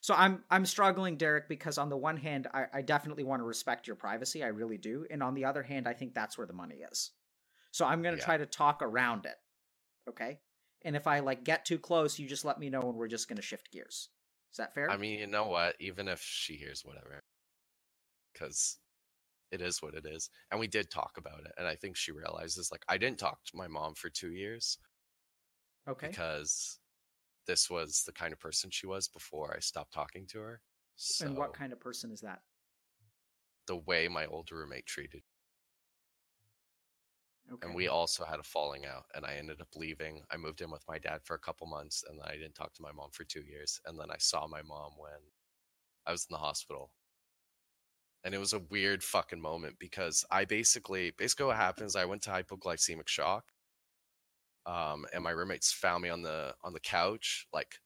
so I'm I'm struggling, Derek, because on the one hand, I, I definitely want to respect your privacy, I really do, and on the other hand, I think that's where the money is. So I'm gonna Yeah. try to talk around it, okay? And if I like get too close, you just let me know, and we're just gonna shift gears. Is that fair? I mean, you know what? Even if she hears whatever, because it is what it is, and we did talk about it, and I think she realizes like I didn't talk to my mom for two years okay. because this was the kind of person she was before I stopped talking to her. So And what kind of person is that? the way my older roommate treated Okay. and we also had a falling out and i ended up leaving. I moved in with my dad for a couple months and then i didn't talk to my mom for two years and then i saw my mom when i was in the hospital. And it was a weird fucking moment because i basically basically what happens i went to hypoglycemic shock um and my roommates found me on the on the couch like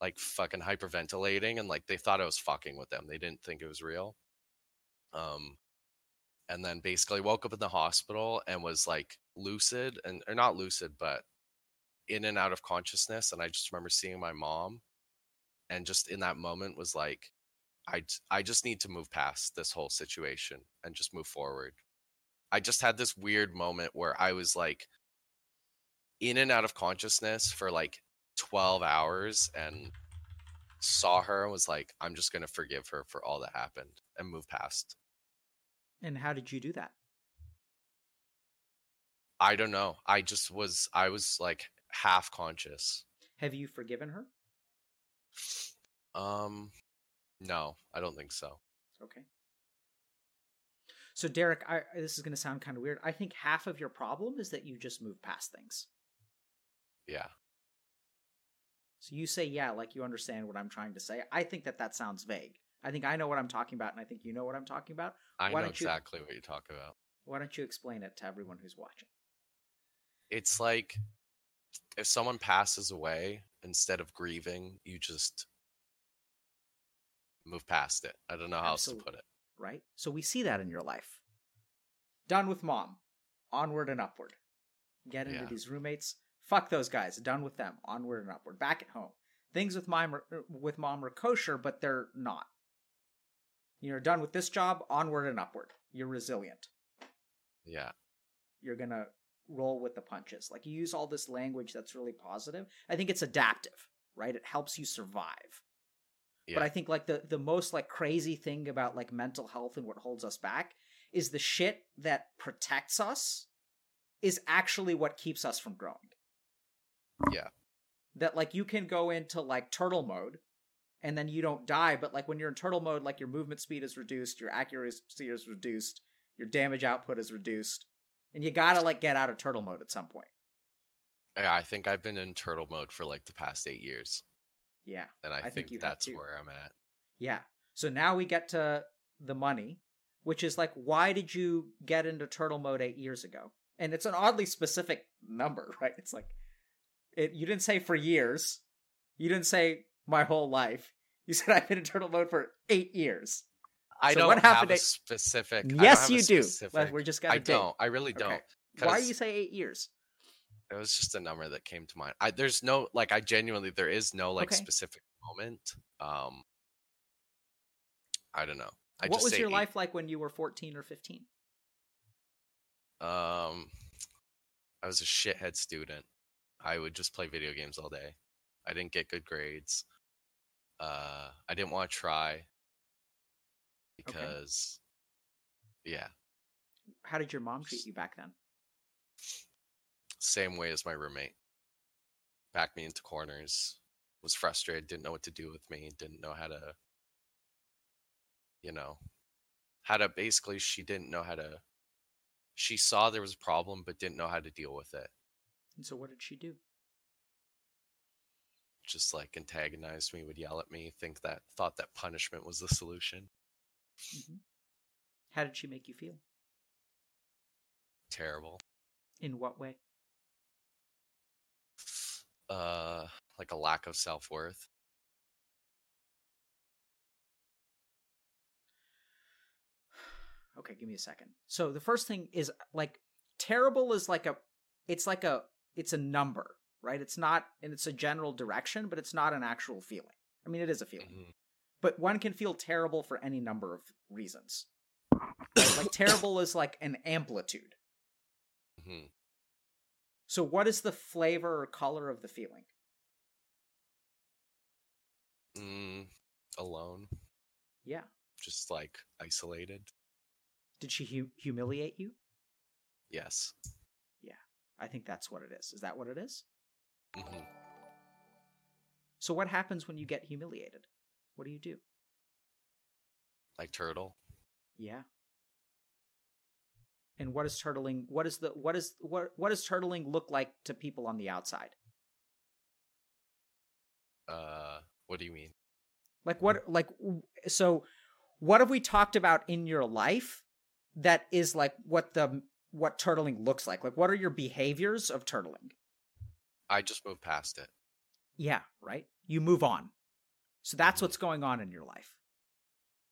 like fucking hyperventilating and like they thought i was fucking with them. They didn't think it was real. Um and then basically woke up in the hospital and was like lucid and or not lucid but in and out of consciousness and i just remember seeing my mom and just in that moment was like i i just need to move past this whole situation and just move forward. I just had this weird moment where i was like in and out of consciousness for like 12 hours and saw her and was like i'm just going to forgive her for all that happened and move past and how did you do that? I don't know. I just was I was like half conscious. Have you forgiven her? Um no, I don't think so. Okay. So Derek, I this is going to sound kind of weird. I think half of your problem is that you just move past things. Yeah. So you say yeah, like you understand what I'm trying to say. I think that that sounds vague. I think I know what I'm talking about, and I think you know what I'm talking about. I Why know don't you- exactly what you're talking about. Why don't you explain it to everyone who's watching? It's like if someone passes away, instead of grieving, you just move past it. I don't know how else to put it. Right? So we see that in your life. Done with mom. Onward and upward. Get into Yeah. these roommates. Fuck those guys. Done with them. Onward and upward. Back at home. Things with mom are, with mom are kosher, but they're not. You're done with this job. Onward and upward. You're resilient. Yeah. You're gonna roll with the punches. Like you use all this language that's really positive. I think it's adaptive, right? It helps you survive. Yeah. But I think like the the most like crazy thing about like mental health and what holds us back is the shit that protects us is actually what keeps us from growing. Yeah. That like you can go into like turtle mode and then you don't die, but like when you're in turtle mode, like your movement speed is reduced, your accuracy is reduced, your damage output is reduced, and you gotta like get out of turtle mode at some point. Yeah, I think I've been in turtle mode for like the past eight years, Yeah. and I, I think think, that's where I'm at. Yeah. So now we get to the money, which is like, why did you get into turtle mode eight years ago? And it's an oddly specific number, right? It's like, it. You didn't say for years. You didn't say my whole life. You said I've been in turtle mode for eight years. I So don't what have a specific. Yes, you do. We're just gonna. I dig. don't. I really don't. Okay. do you say eight years? It was just a number that came to mind. I there's no like I genuinely there is no like Okay. specific moment. Um I don't know. I what was your eight. life like when you were fourteen or fifteen? Um I was a shithead student. I would just play video games all day. I didn't get good grades. Uh I didn't want to try because yeah, How did your mom treat you back then? same way as my roommate. Backed me into corners, was frustrated, didn't know what to do with me, didn't know how to, you know, how to basically, she didn't know how to, she saw there was a problem, but didn't know how to deal with it. And so, what did she do? Just like antagonized me, would yell at me, think that, thought that punishment was the solution. Mhm. How did she make you feel? Terrible. In what way? Uh, like a lack of self worth. Okay, give me a second. So the first thing is like terrible is like a it's like a it's a number, right? It's not and it's a general direction, but it's not an actual feeling. I mean it is a feeling. Mhm. But one can feel terrible for any number of reasons. Right? like terrible is like an amplitude. Mhm. So what is the flavor or color of the feeling? Mm, alone, Yeah. just like isolated. Did she hu- humiliate you? Yes. Yeah, I think that's what it is. Is that what it is? Hmm So what happens when you get humiliated? What do you do? Like turtle. Yeah. And what is turtling? What is the what is what what does turtling look like to people on the outside? Uh, what do you mean? Like what like so what have we talked about in your life that is like what the what turtling looks like? Like what are your behaviors of turtling? I just move past it. Yeah, right? You move on. So that's mm-hmm. what's going on in your life.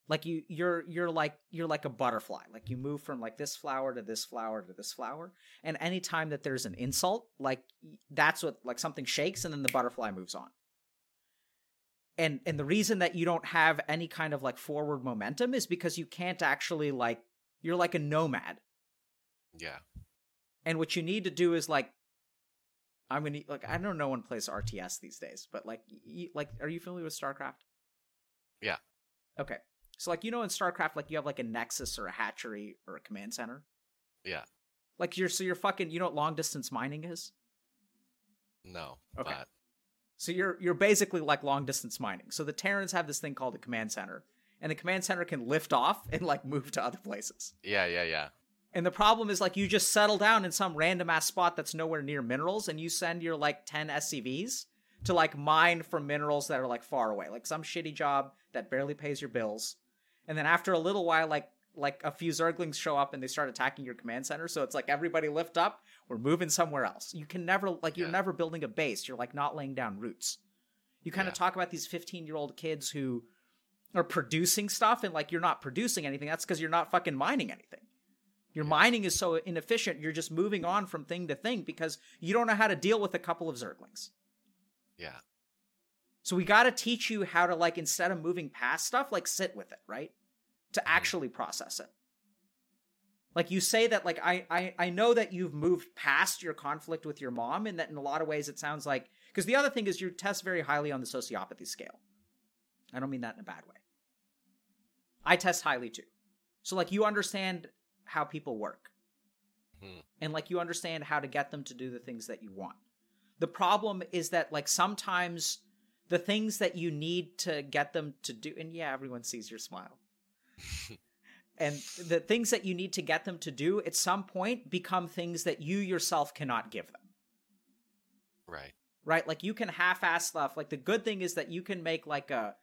Like you you're you're like you're like a butterfly. Like you move from like this flower to this flower to this flower. And anytime that there's an insult, like that's what like something shakes and then the butterfly moves on. And and the reason that you don't have any kind of like forward momentum is because you can't actually like you're like a nomad. Yeah. And what you need to do is like, I'm gonna like I don't know one plays RTS these days, but like y- like are you familiar with StarCraft? Yeah. Okay. So like you know in StarCraft like you have like a nexus or a hatchery or a command center. Yeah. Like you're so you're fucking you know what long distance mining is? No. Okay. But So you're you're basically like long distance mining. So the Terrans have this thing called a command center, and the command center can lift off and like move to other places. yeah, yeah, yeah. And the problem is like you just settle down in some random ass spot that's nowhere near minerals and you send your like 10 SCVs to like mine for minerals that are like far away. Like some shitty job that barely pays your bills. And then after a little while like like a few zerglings show up and they start attacking your command center. So it's like everybody lift up, we're moving somewhere else. You can never like you're Yeah. never building a base. You're like not laying down roots. You kind of Yeah. talk about these 15-year-old kids who are producing stuff and like you're not producing anything. That's because you're not fucking mining anything. Your mining is so inefficient, you're just moving on from thing to thing because you don't know how to deal with a couple of zerglings. Yeah. So we got to teach you how to like instead of moving past stuff, like sit with it, right? To mm-hmm. actually process it. Like you say that like I I I know that you've moved past your conflict with your mom and that in a lot of ways it sounds like because the other thing is you test very highly on the sociopathy scale. I don't mean that in a bad way. I test highly too. So like you understand how people work. Hmm. And like you understand how to get them to do the things that you want. The problem is that like sometimes the things that you need to get them to do and yeah, everyone sees your smile. and the things that you need to get them to do at some point become things that you yourself cannot give them. Right. Right? Like you can half-ass stuff. Like the good thing is that you can make like a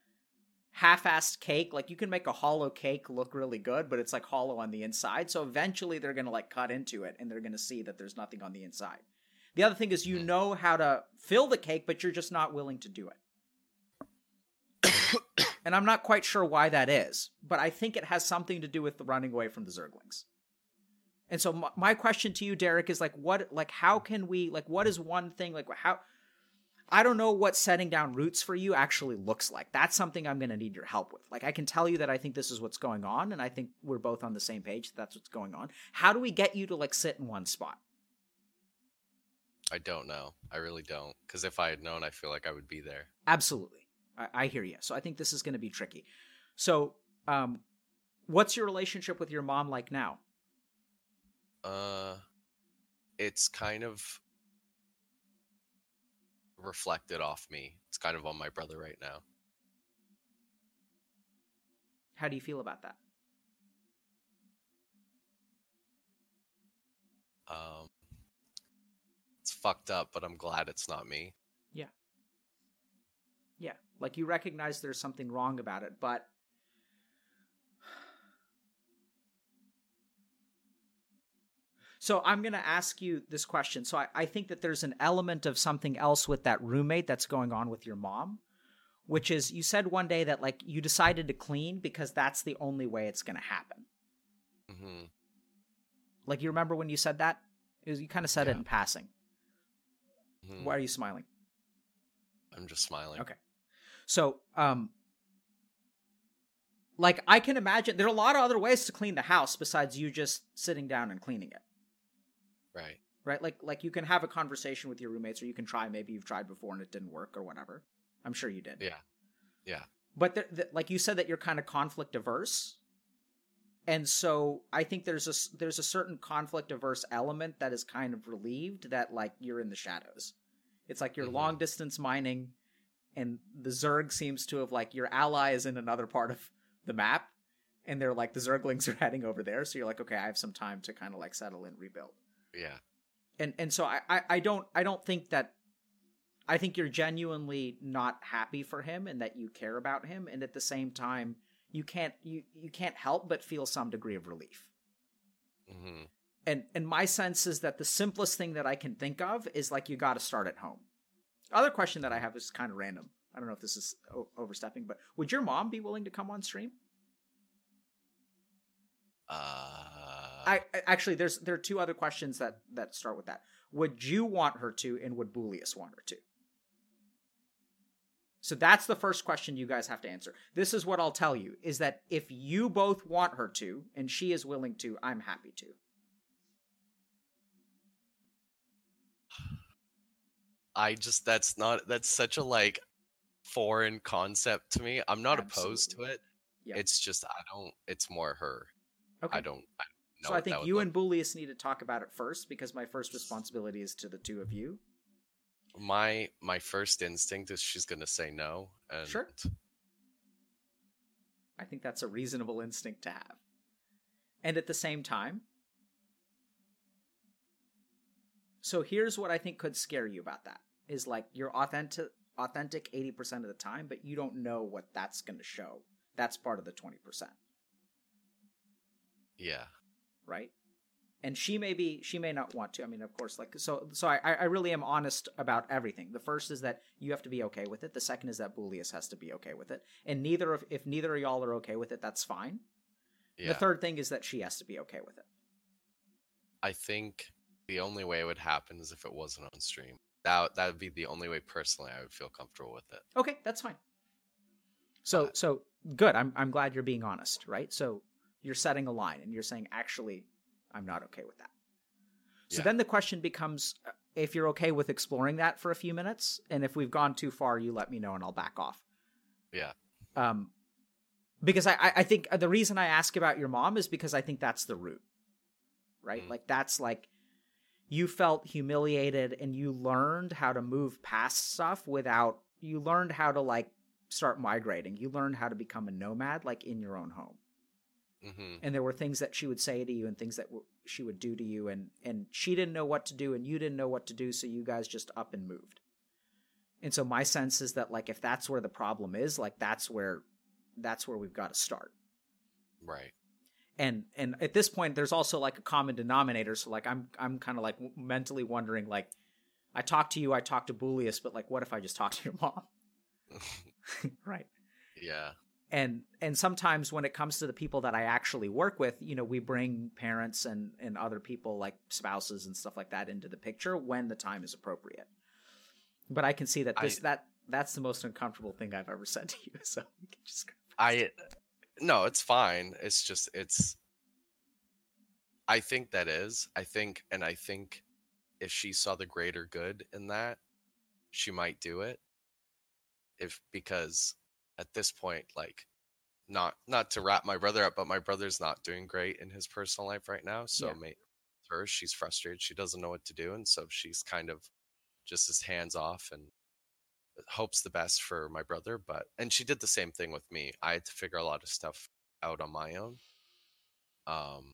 half-assed cake like you can make a hollow cake look really good but it's like hollow on the inside so eventually they're going to like cut into it and they're going to see that there's nothing on the inside. The other thing is you hmm. know how to fill the cake but you're just not willing to do it. And i'm not quite sure why that is but i think it has something to do with the running away from the zerglings. And so my, my question to you derek is like what like how can we like what is one thing like how I don't know what setting down roots for you actually looks like. That's something I'm going to need your help with. Like, I can tell you that I think this is what's going on, and I think we're both on the same page. That that's what's going on. How do we get you to like sit in one spot? I don't know. I really don't. Because if I had known, I feel like I would be there. Absolutely, I, I hear you. So I think this is going to be tricky. So, um, what's your relationship with your mom like now? Uh, it's kind of reflected off me. It's kind of on my brother right now. How do you feel about that? Um, it's fucked up, but I'm glad it's not me. Yeah. Yeah. Like you recognize there's something wrong about it, but So I'm going to ask you this question. So I, I, think that there's an element of something else with that roommate that's going on with your mom, which is you said one day that like you decided to clean because that's the only way it's going to happen. Mm-hmm. Like you remember when you said that? Was, you kind of said Yeah. it in passing. Mhm. Why are you smiling? I'm just smiling. Okay. So, um, like I can imagine there are a lot of other ways to clean the house besides you just sitting down and cleaning it. Right. right like like you can have a conversation with your roommates or you can try maybe you've tried before and it didn't work or whatever i'm sure you did Yeah. Yeah. but there, th- like you said that you're kind of conflict averse and so i think there's a there's a certain conflict averse element that is kind of relieved that like you're in the shadows it's like you're Mhm. long distance mining and the zerg seems to have like your ally is in another part of the map and they're like the zerglings are heading over there so you're like okay i have some time to kind of like settle and rebuild Yeah. and and so I, I I don't I don't think that I think you're genuinely not happy for him and that you care about him and at the same time you can't you you can't help but feel some degree of relief. hmm And and my sense is that the simplest thing that I can think of is like you got to start at home. Other question that I have is kind of random. I don't know if this is o- overstepping, but would your mom be willing to come on stream? Uh, I I- actually there's there are two other questions that that start with that. Would you want her to, and would Boolius want her to? So that's the first question you guys have to answer. This is what I'll tell you: is that if you both want her to, and she is willing to, I'm happy to. I just that's not that's such a like foreign concept to me. I'm not opposed to it. Yeah. It's just I don't. It's more her. Okay. I don't. I don't so I think you look- and Boolius need to talk about it first because my first responsibility is to the two of you. my my first instinct is she's gonna say no. And Sure. I think that's a reasonable instinct to have. And at the same time, so here's what I think could scare you about that is like you're authentic authentic 80% of the time, but you don't know what that's going to show. That's part of the 20%, Yeah. Right? And she may be she may not want to. I mean, of course, like so so I I really am honest about everything. The first is that you have to be okay with it. The second is that Boolius has to be okay with it. And neither of if neither of y'all are okay with it, that's fine. Yeah. The third thing is that she has to be okay with it. I think the only way it would happen is if it wasn't on stream. That that would be the only way personally I would feel comfortable with it. Okay, that's fine. So But- so good. I'm I'm glad you're being honest, right? So you're setting a line and you're saying actually I'm not okay with that. So Yeah. then the question becomes uh, if you're okay with exploring that for a few minutes and if we've gone too far you let me know and I'll back off. Yeah. um because I I think the reason I ask about your mom is because I think that's the root. Right? Mm. Like that's like you felt humiliated and you learned how to move past stuff without you learned how to like start migrating. You learned how to become a nomad like in your own home. Hmm And there were things that she would say to you and things that w- she would do to you and and she didn't know what to do and you didn't know what to do so you guys just up and moved. And so my sense is that like if that's where the problem is, like that's where that's where we've got to start. Right. And and at this point there's also like a common denominator so like I'm I'm kind of like mentally wondering like I talk to you, I talk to Boolius, but like what if I just talk to your mom? right. yeah. And and sometimes when it comes to the people that I actually work with, you know, we bring parents and and other people like spouses and stuff like that into the picture when the time is appropriate. But I can see that this I- that that's the most uncomfortable thing I've ever said to you. So we can just I no, it's fine. It's just it's I think that is. I think and I think if she saw the greater good in that, she might do it. If because at this point like not not to wrap my brother up, but my brother's not doing great in his personal life right now. So Yeah. mate her, she's frustrated. She doesn't know what to do and so she's kind of just as hands off and hopes the best for my brother but and she did the same thing with me i had to figure a lot of stuff out on my own um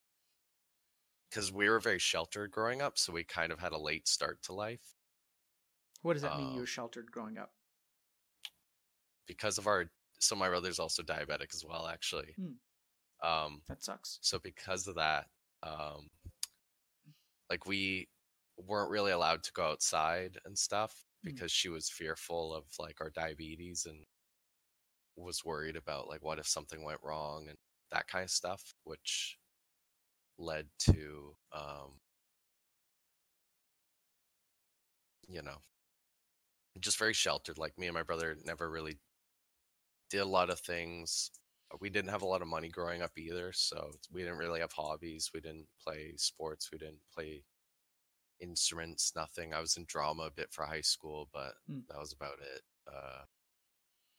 because we were very sheltered growing up so we kind of had a late start to life What does that mean? You Um, were sheltered growing up. Because of our so my brother's also diabetic as well actually Hmm. um That sucks. so because of that um like we weren't really allowed to go outside and stuff Mm. because she was fearful of like our diabetes and was worried about like what if something went wrong and that kind of stuff which led to um you know just very sheltered like me and my brother never really did a lot of things we didn't have a lot of money growing up either so we didn't really have hobbies we didn't play sports we didn't play instruments nothing i was in drama a bit for high school but Hmm. that was about it uh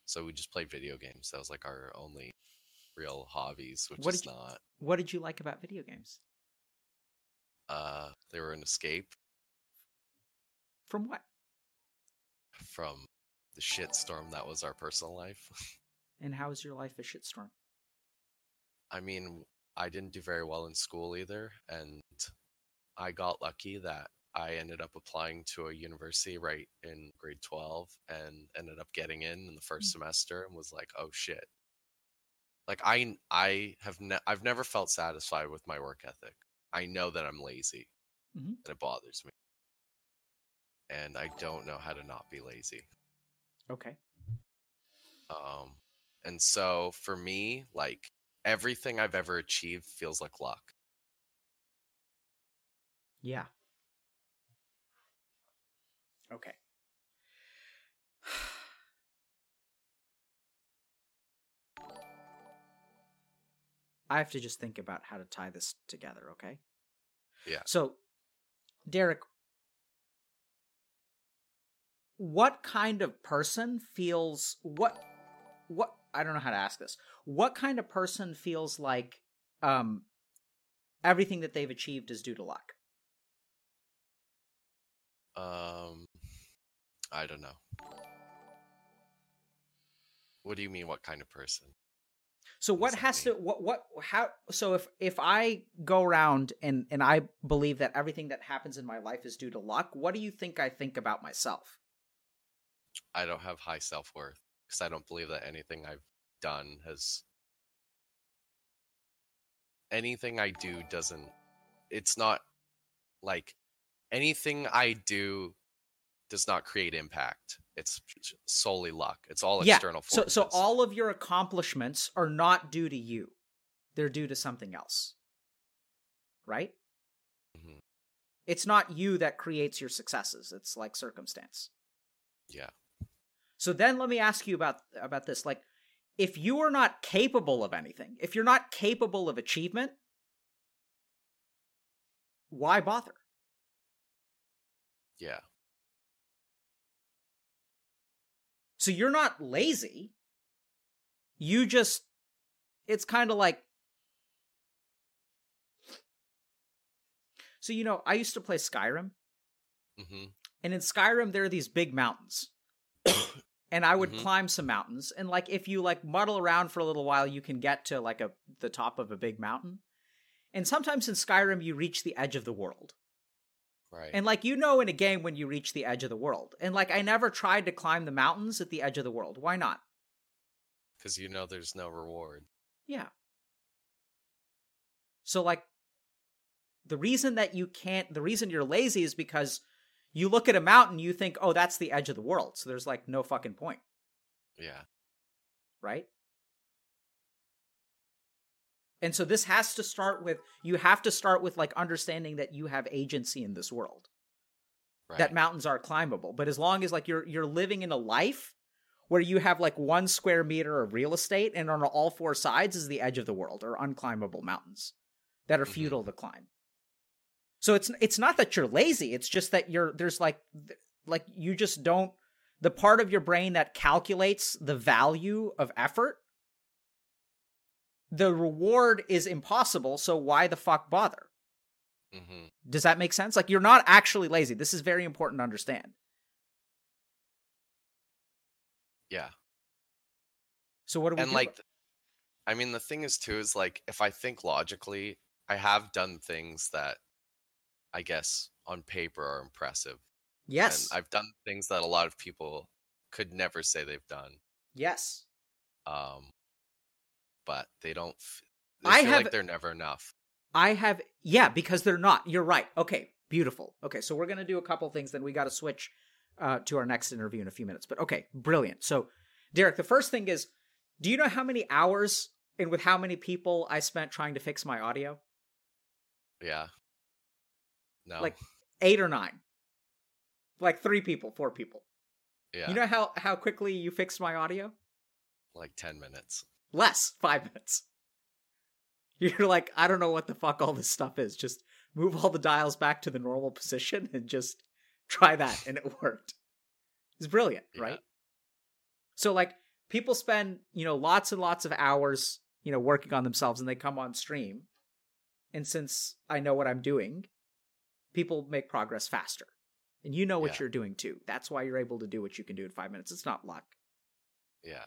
so we just played video games that was like our only real hobbies which What is you- not What did you like about video games? uh they were an escape From what? from the shitstorm that was our personal life And how is your life a shitstorm? I mean, I didn't do very well in school either, and I got lucky that I ended up applying to a university right in grade 12 and ended up getting in in the first semester and was like, "Oh shit." Like I I have ne- I've never felt satisfied with my work ethic. I know that I'm lazy Mhm. and it bothers me. And I don't know how to not be lazy. Okay. Um, and so for me, like everything I've ever achieved feels like luck. Yeah. Okay. I have to just think about how to tie this together, okay? Yeah. So, Derek, what kind of person feels what what I don't know how to ask this. What kind of person feels like um everything that they've achieved is due to luck? Um, I don't know. What do you mean? What kind of person? So what has to what what how so if if I go around and and I believe that everything that happens in my life is due to luck, what do you think I think about myself? I don't have high self worth because I don't believe that anything I've done has. Anything I do doesn't. It's not like anything I do does not create impact. It's solely luck. It's all yeah. external So forces. so all of your accomplishments are not due to you. They're due to something else. Right? Mhm. It's not you that creates your successes. It's like circumstance. Yeah. So then let me ask you about about this like if you are not capable of anything, if you're not capable of achievement, why bother? Yeah. So you're not lazy. you just it's kind of like so you know i used to play skyrim hmm and in skyrim there are these big mountains and i would Mhm. climb some mountains and like if you like muddle around for a little while you can get to like a the top of a big mountain and sometimes in skyrim you reach the edge of the world Right. and like you know in a game when you reach the edge of the world and like i never tried to climb the mountains at the edge of the world why not Because you know there's no reward. Yeah. So like the reason that you can't the reason you're lazy is because you look at a mountain you think, "Oh, that's the edge of the world." So there's like no fucking point, Yeah. right? And so this has to start with you have to start with like understanding that you have agency in this world. Right. That mountains are climbable, but as long as like you're you're living in a life where you have like one square meter of real estate and on all four sides is the edge of the world or unclimbable mountains that are Mhm. futile to climb. So it's it's not that you're lazy, it's just that you're there's like like you just don't the part of your brain that calculates the value of effort the reward is impossible, so why the fuck bother? Mm-hmm. Does that make sense? Like you're not actually lazy. This is very important to understand. Yeah. So what do we and do? like th- i mean the thing is too is like if i think logically i have done things that i guess on paper are impressive yes, and i've done things that a lot of people could never say they've done yes. um but they don't f- I they feel have- like they're never enough I have yeah, because they're not. You're right. Okay, beautiful. Okay, so we're gonna do a couple things. Then we got to switch uh, to our next interview in a few minutes. But okay, brilliant. So, Derek, the first thing is, do you know how many hours and with how many people I spent trying to fix my audio? yeah no Like eight or nine. Like three people, four people. yeah You know how how quickly you fixed my audio? like 10 minutes less five minutes you're like i don't know what the fuck all this stuff is just move all the dials back to the normal position and just try that and it worked it's brilliant Yeah. right so like people spend you know lots and lots of hours you know working on themselves and they come on stream and since i know what i'm doing people make progress faster and you know what Yeah. you're doing too that's why you're able to do what you can do in five minutes it's not luck yeah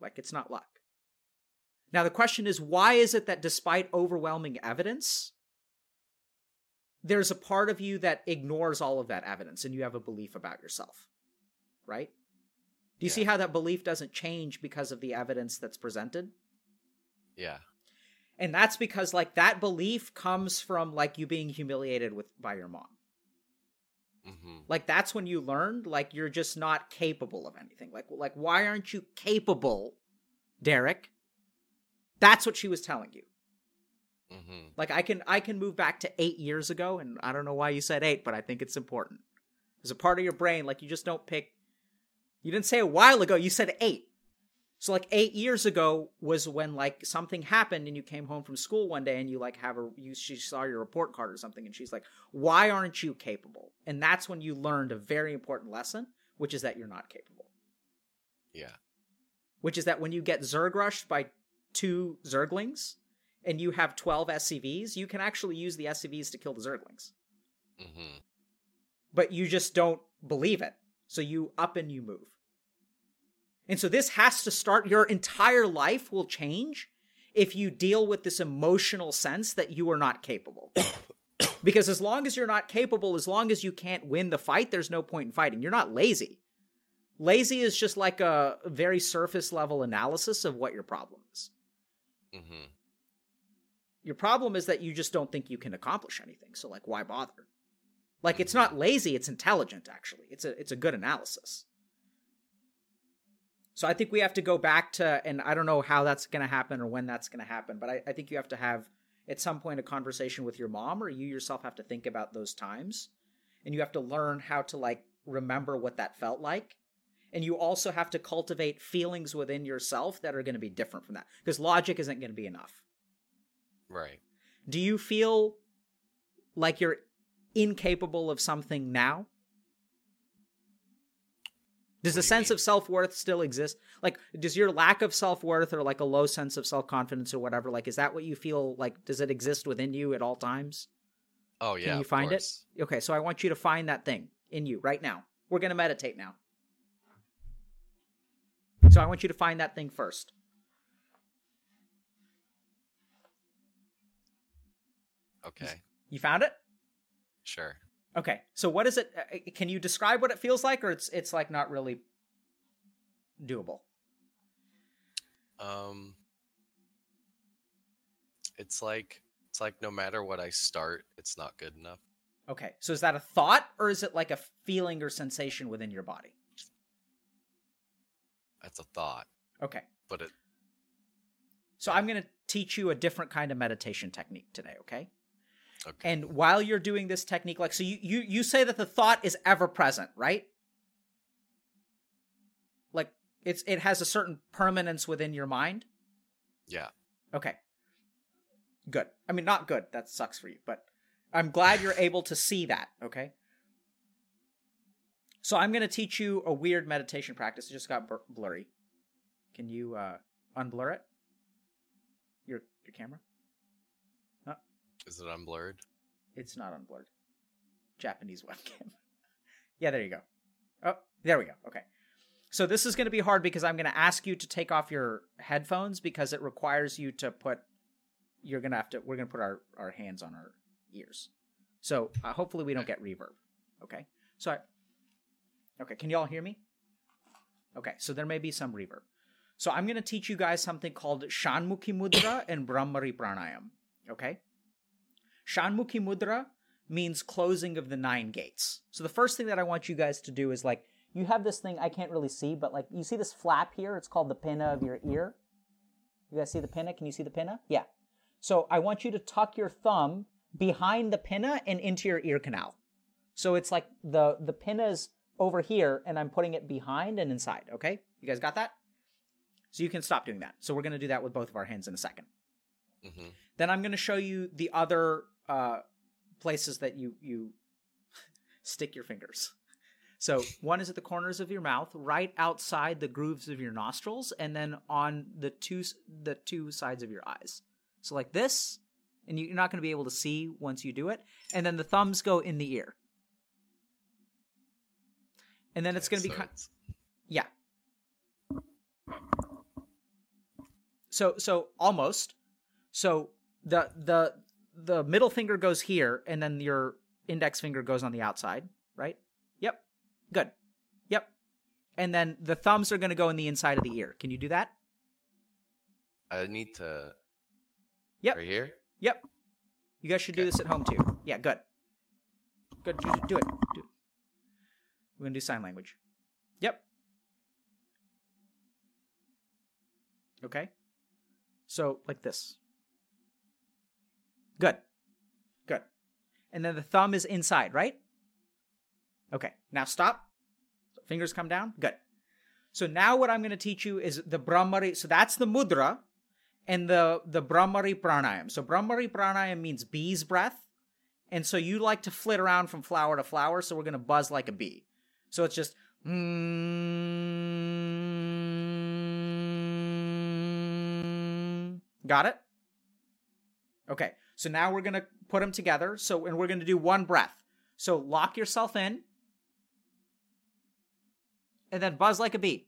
Like it's not luck. Now the question is why is it that despite overwhelming evidence there's a part of you that ignores all of that evidence and you have a belief about yourself? Right? Do you see how that belief doesn't change because of the evidence that's presented? yeah And that's because like that belief comes from like you being humiliated with by your mom. hmm Like that's when you learned like you're just not capable of anything. Like like why aren't you capable, Derek? That's what she was telling you. hmm Like I can I can move back to 8 years ago and I don't know why you said 8, but I think it's important. There's a part of your brain like you just don't pick You didn't say a while ago, you said 8. So like 8 years ago was when like something happened and you came home from school one day and you like have a you she saw your report card or something and she's like, "Why aren't you capable?" And that's when you learned a very important lesson, which is that you're not capable. yeah Which is that when you get Zerg rushed by two Zerglings and you have 12 SCVs, you can actually use the SCVs to kill the Zerglings. hmm But you just don't believe it. So you up and you move. And so this has to start your entire life will change if you deal with this emotional sense that you are not capable. because as long as you're not capable, as long as you can't win the fight, there's no point in fighting. You're not lazy. Lazy is just like a very surface level analysis of what your problem is. Mm-hmm. Your problem is that you just don't think you can accomplish anything. So like why bother? Like it's not lazy, it's intelligent actually. It's a it's a good analysis. So I think we have to go back to and I don't know how that's gonna happen or when that's gonna happen, but I, I think you have to have at some point a conversation with your mom or you yourself have to think about those times. And you have to learn how to like remember what that felt like. And you also have to cultivate feelings within yourself that are going to be different from that because logic isn't going to be enough. Right. Do you feel like you're incapable of something now Does What the do sense mean? of self worth still exist? Like, does your lack of self worth or like a low sense of self confidence or whatever, like, is that what you feel like? Does it exist within you at all times? Oh yeah. Can you find it? Okay, so I want you to find that thing in you right now. We're going to meditate now. So I want you to find that thing first. Okay. You found it? Sure. Okay. So what is it? uh, Can you describe what it feels like or it's it's like not really doable? Um. It's like it's like no matter what I start, it's not good enough. Okay. So is that a thought or is it like a feeling or sensation within your body? That's a thought, Okay. but it. So I'm going to teach you a different kind of meditation technique today, okay? Okay. And while you're doing this technique like so you you you say that the thought is ever present, right? Like it's it has a certain permanence within your mind. yeah. Okay. Good. I mean not good. That sucks for you, but I'm glad you're able to see that, okay? So I'm going to teach you a weird meditation practice. It just got blurry. Can you uh unblur it? Your your camera? Is it unblurred? It's not unblurred. Japanese webcam. yeah, there you go. Oh, there we go. Okay. So this is going to be hard because I'm going to ask you to take off your headphones because it requires you to put. You're going to have to. We're going to put our our hands on our ears. So uh, hopefully we don't get reverb. Okay. So I. Okay. Can you all hear me? Okay. So there may be some reverb. So I'm going to teach you guys something called Shanmukhi Mudra and Brahmari Pranayam. Okay. Shanmukhi Mudra means closing of the nine gates. So the first thing that I want you guys to do is like you have this thing I can't really see, but like you see this flap here, it's called the pinna of your ear. You guys see the pinna? Can you see the pinna? Yeah. So I want you to tuck your thumb behind the pinna and into your ear canal. So it's like the the pinna's over here and I'm putting it behind and inside, okay? You guys got that? So you can stop doing that. So we're going to do that with both of our hands in a second. hmm Then I'm going to show you the other uh, places that you you stick your fingers. So one is at the corners of your mouth, right outside the grooves of your nostrils, and then on the two the two sides of your eyes. So like this, and you're not going to be able to see once you do it. And then the thumbs go in the ear, and then it's going to be kind. Yeah. So so almost. So the the the middle finger goes here and then your index finger goes on the outside, right? Yep. Good. Yep. And then the thumbs are going to go in the inside of the ear. Can you do that? I need to. Yep. Right here. Yep. You guys should do this at home too. Yeah, good. Good. Do, do it. Do it. We're going to do sign language. Yep. Okay. So, like this. Good. Good. And then the thumb is inside, right? Okay. Now stop. Fingers come down. Good. So now what I'm going to teach you is the Brahmari. So that's the mudra and the the Brahmari pranayam. So Brahmari pranayam means bee's breath. And so you like to flit around from flower to flower, so we're going to buzz like a bee. So it's just mm, Got it? Okay. So now we're going to put them together. So and we're going to do one breath. So lock yourself in and then buzz like a bee.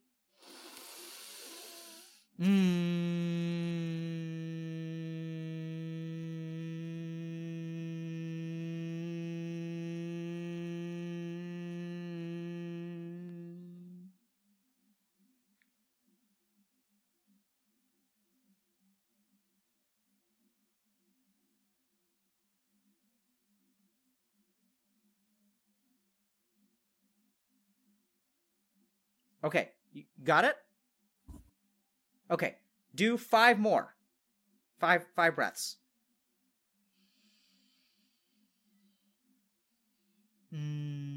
Mm. Okay, you got it? Okay, do five more. Five five breaths. Hmm.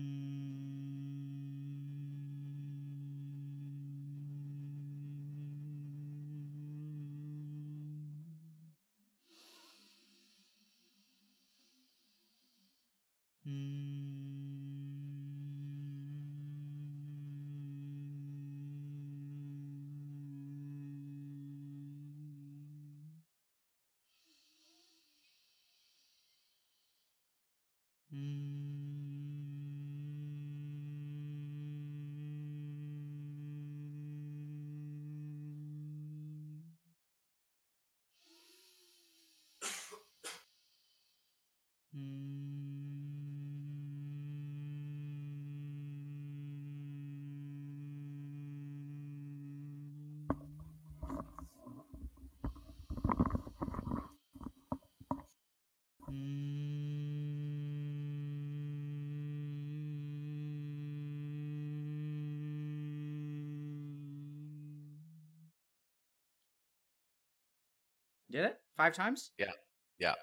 Five times? Yeah. Yeah.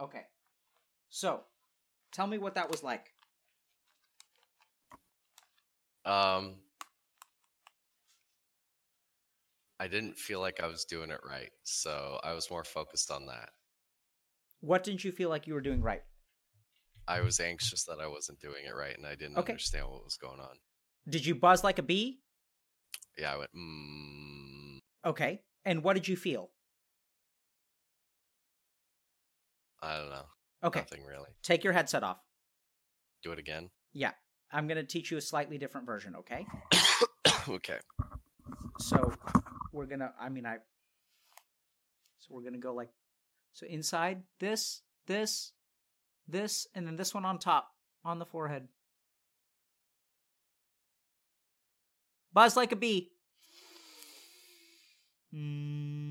Okay. So, tell me what that was like. Um, I didn't feel like I was doing it right, so I was more focused on that. What didn't you feel like you were doing right? I was anxious that I wasn't doing it right, and I didn't Okay. understand what was going on. Did you buzz like a bee? Yeah, I went. Mm, Okay. And what did you feel? I don't know. Okay. Nothing really. Take your headset off. Do it again. Yeah. I'm going to teach you a slightly different version, okay? okay. So, we're going to, I mean, I, so we're going to go like, so inside this, this, this, and then this one on top, on the forehead. Buzz like a bee. Mm.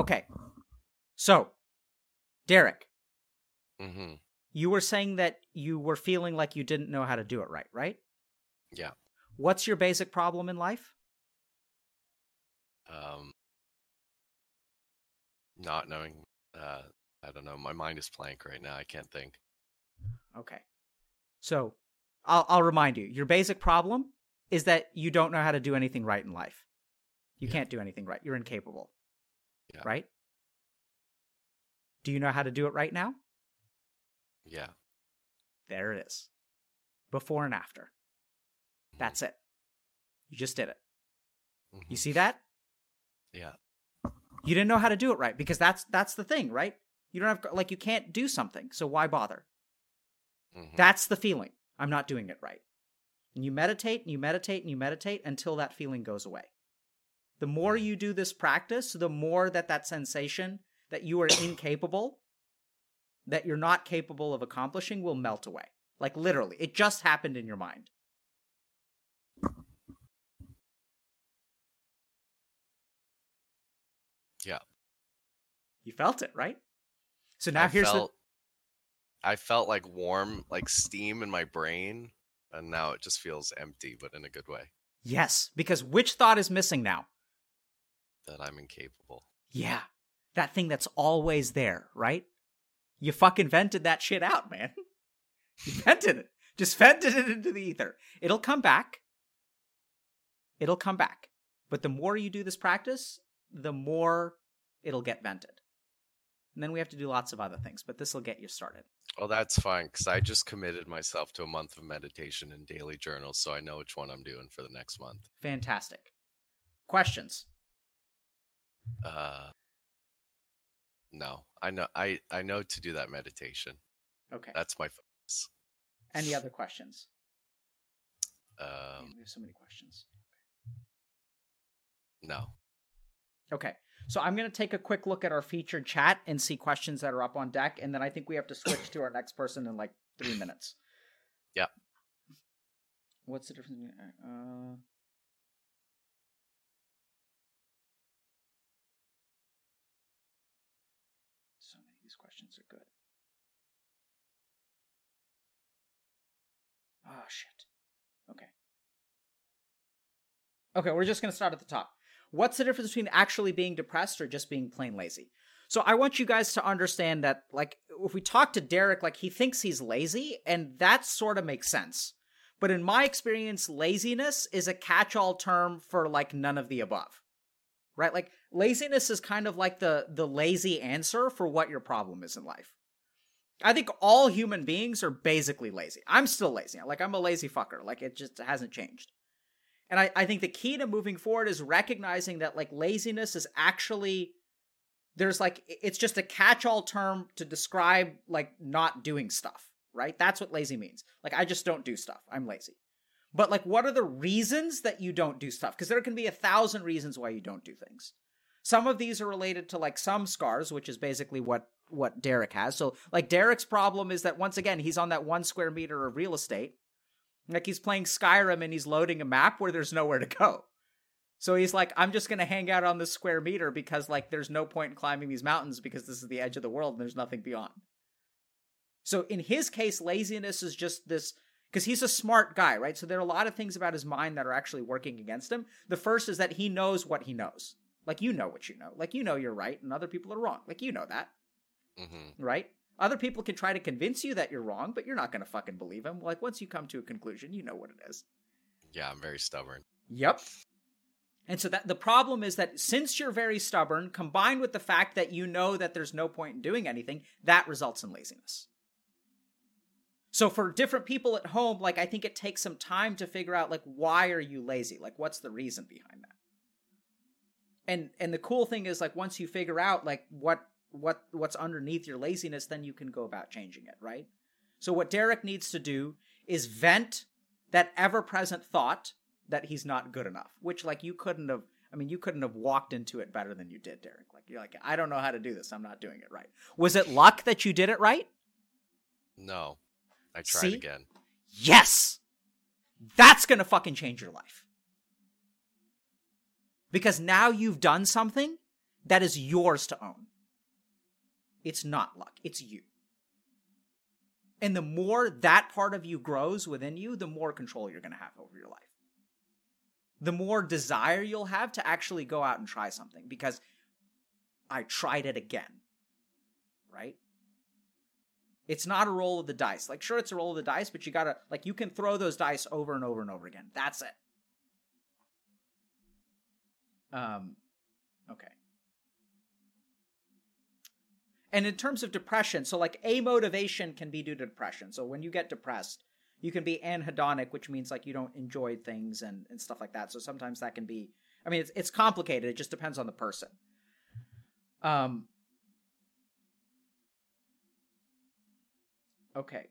Okay. So, Derek, hmm you were saying that you were feeling like you didn't know how to do it right, right? Yeah. What's your basic problem in life? Um, not knowing. Uh, I don't know. My mind is blank right now. I can't think. Okay. So, I'll I'll remind you. Your basic problem is that you don't know how to do anything right in life. You Yeah. can't do anything right. You're incapable. Yeah. Right? Do you know how to do it right now? Yeah. There it is. Before and after. That's it. You just did it. Mhm. You see that? Yeah. You didn't know how to do it right because that's that's the thing, right? You don't have like you can't do something, so why bother? Mhm. That's the feeling. I'm not doing it right. And you meditate and you meditate and you meditate until that feeling goes away. The more you do this practice, the more that that sensation that you are incapable, that you're not capable of accomplishing will melt away. Like literally, it just happened in your mind. Yeah. You felt it, right? So now I here's felt, I felt like warm, like steam in my brain, and now it just feels empty, but in a good way. Yes, because which thought is missing now? That I'm incapable. Yeah. That thing that's always there, right? You fucking vented that shit out, man. You vented it. Just vented it into the ether. It'll come back. It'll come back. But the more you do this practice, the more it'll get vented. And then we have to do lots of other things, but this will get you started. Well, that's fine because I just committed myself to a month of meditation and daily journals, so I know which one I'm doing for the next month. Fantastic. Questions? Uh, no, I know I I know to do that meditation. Okay. That's my focus. Any other questions? Um, we have so many questions. no. Okay. So I'm going to take a quick look at our featured chat and see questions that are up on deck. And then I think we have to switch to our next person in like three minutes. Yeah. What's the difference? Uh, Okay, we're just going to start at the top. What's the difference between actually being depressed or just being plain lazy? So I want you guys to understand that, like, if we talk to Derek, like, he thinks he's lazy, and that sort of makes sense. But in my experience, laziness is a catch all term for, like, none of the above. Right? Like, laziness is kind of like the, the lazy answer for what your problem is in life. I think all human beings are basically lazy. I'm still lazy. Like, I'm a lazy fucker. Like, it just hasn't changed. And I, I think the key to moving forward is recognizing that, like, laziness is actually there's like it's just a catch-all term to describe like not doing stuff right? That's what lazy means. Like i just don't do stuff. I'm lazy. But like what are the reasons that you don't do stuff? Because there can be a thousand reasons why you don't do things. Some of these are related to like some scars which is basically what what derek has. So like derek's problem is that once again he's on that one square meter of real estate like he's playing skyrim and he's loading a map where there's nowhere to go so he's like, I'm just gonna hang out on this square meter because like there's no point in climbing these mountains because this is the edge of the world and there's nothing beyond. So in his case, laziness is just this because he's a smart guy, right? So there are a lot of things about his mind that are actually working against him. The first is that he knows what he knows. Like you know what you know. Like you know you're right and other people are wrong. Like you know that. Mm-hmm. Right? Other people can try to convince you that you're wrong, but you're not going to fucking believe them. Like once you come to a conclusion, you know what it is. Yeah, I'm very stubborn. Yep. And so that the problem is that since you're very stubborn, combined with the fact that you know that there's no point in doing anything, that results in laziness. So for different people at home, like I think it takes some time to figure out like why are you lazy? Like what's the reason behind that? And and the cool thing is like once you figure out like what what what's underneath your laziness, then you can go about changing it, right? So what Derek needs to do is vent that ever-present thought that he's not good enough, which like you couldn't have I mean, you couldn't have walked into it better than you did, Derek. Like you're like, I don't know how to do this. I'm not doing it right. Was it luck that you did it right? No. I tried See? again. Yes. That's going to fucking change your life. Because now you've done something that is yours to own. It's not luck, it's you. And the more that part of you grows within you, the more control you're going to have over your life the more desire you'll have to actually go out and try something because I tried it again. Right? It's not a roll of the dice. Like, sure, it's a roll of the dice, but you gotta, like, you can throw those dice over and over and over again. That's it. Um, okay. And in terms of depression, so like a motivation can be due to depression. So when you get depressed, you can be anhedonic, which means like you don't enjoy things and, and stuff like that. So sometimes that can be, I mean, it's, it's complicated. It just depends on the person. Um, okay.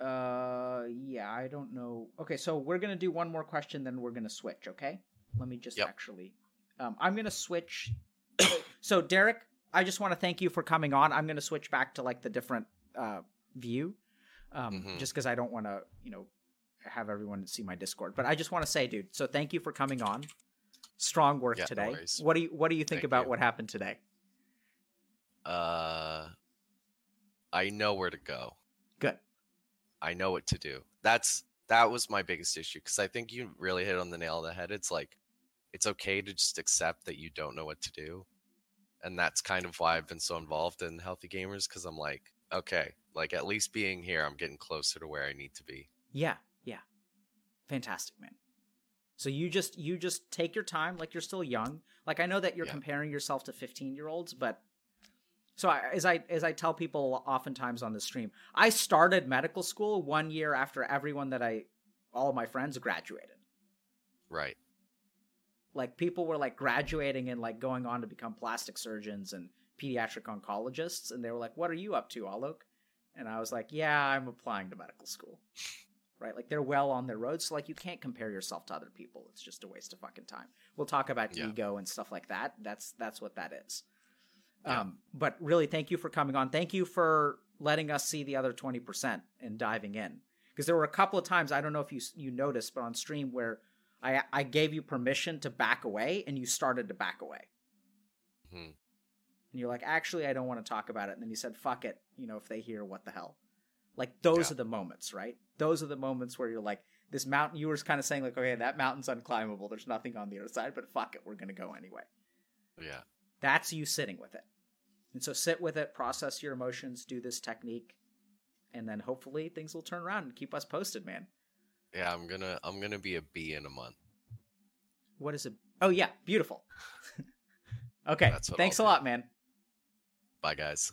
Uh, yeah, I don't know. Okay, so we're gonna do one more question, then we're gonna switch. Okay, let me just Yep. actually. Um, I'm gonna switch. so Derek, I just want to thank you for coming on. I'm gonna switch back to like the different uh view, um, Mhm. just because I don't want to, you know, have everyone see my Discord. But I just want to say, dude, so thank you for coming on. Strong work Yeah, today. worries. what do you What do you think Thank about you. what happened today? Uh I know where to go. Good. I know what to do. That's that was my biggest issue because I think you really hit on the nail on the head. It's like it's okay to just accept that you don't know what to do. And that's kind of why I've been so involved in healthy gamers because I'm like, okay, like at least being here, I'm getting closer to where I need to be. Yeah, yeah. Fantastic, man. So you just you just take your time like you're still young. Like I know that you're Yeah. comparing yourself to 15-year-olds, but so I, as I as I tell people oftentimes on the stream, I started medical school 1 year after everyone that I all of my friends graduated. Right. Like people were like graduating and like going on to become plastic surgeons and pediatric oncologists and they were like, "What are you up to, Alok?" And I was like, "Yeah, I'm applying to medical school." right? Like they're well on their road. So like you can't compare yourself to other people. It's just a waste of fucking time. We'll talk about Yeah. ego and stuff like that. That's that's what that is. Yeah. Um, but really, thank you for coming on. Thank you for letting us see the other twenty percent and diving in. Because there were a couple of times I don't know if you you noticed, but on stream where I I gave you permission to back away and you started to back away. hmm and you're like, actually, I don't want to talk about it. And then you said, fuck it. You know, if they hear, what the hell? Like those Yeah. are the moments, right? Those are the moments where you're like, this mountain. You were kind of saying like, okay, that mountain's unclimbable. There's nothing on the other side, but fuck it, we're gonna go anyway. Yeah. That's you sitting with it. And so sit with it, process your emotions, do this technique, and then hopefully things will turn around and keep us posted, man. Yeah, I'm gonna I'm gonna be a bee in a month. What is it? Oh yeah, beautiful. okay, thanks a I'll do. lot, man. Bye guys.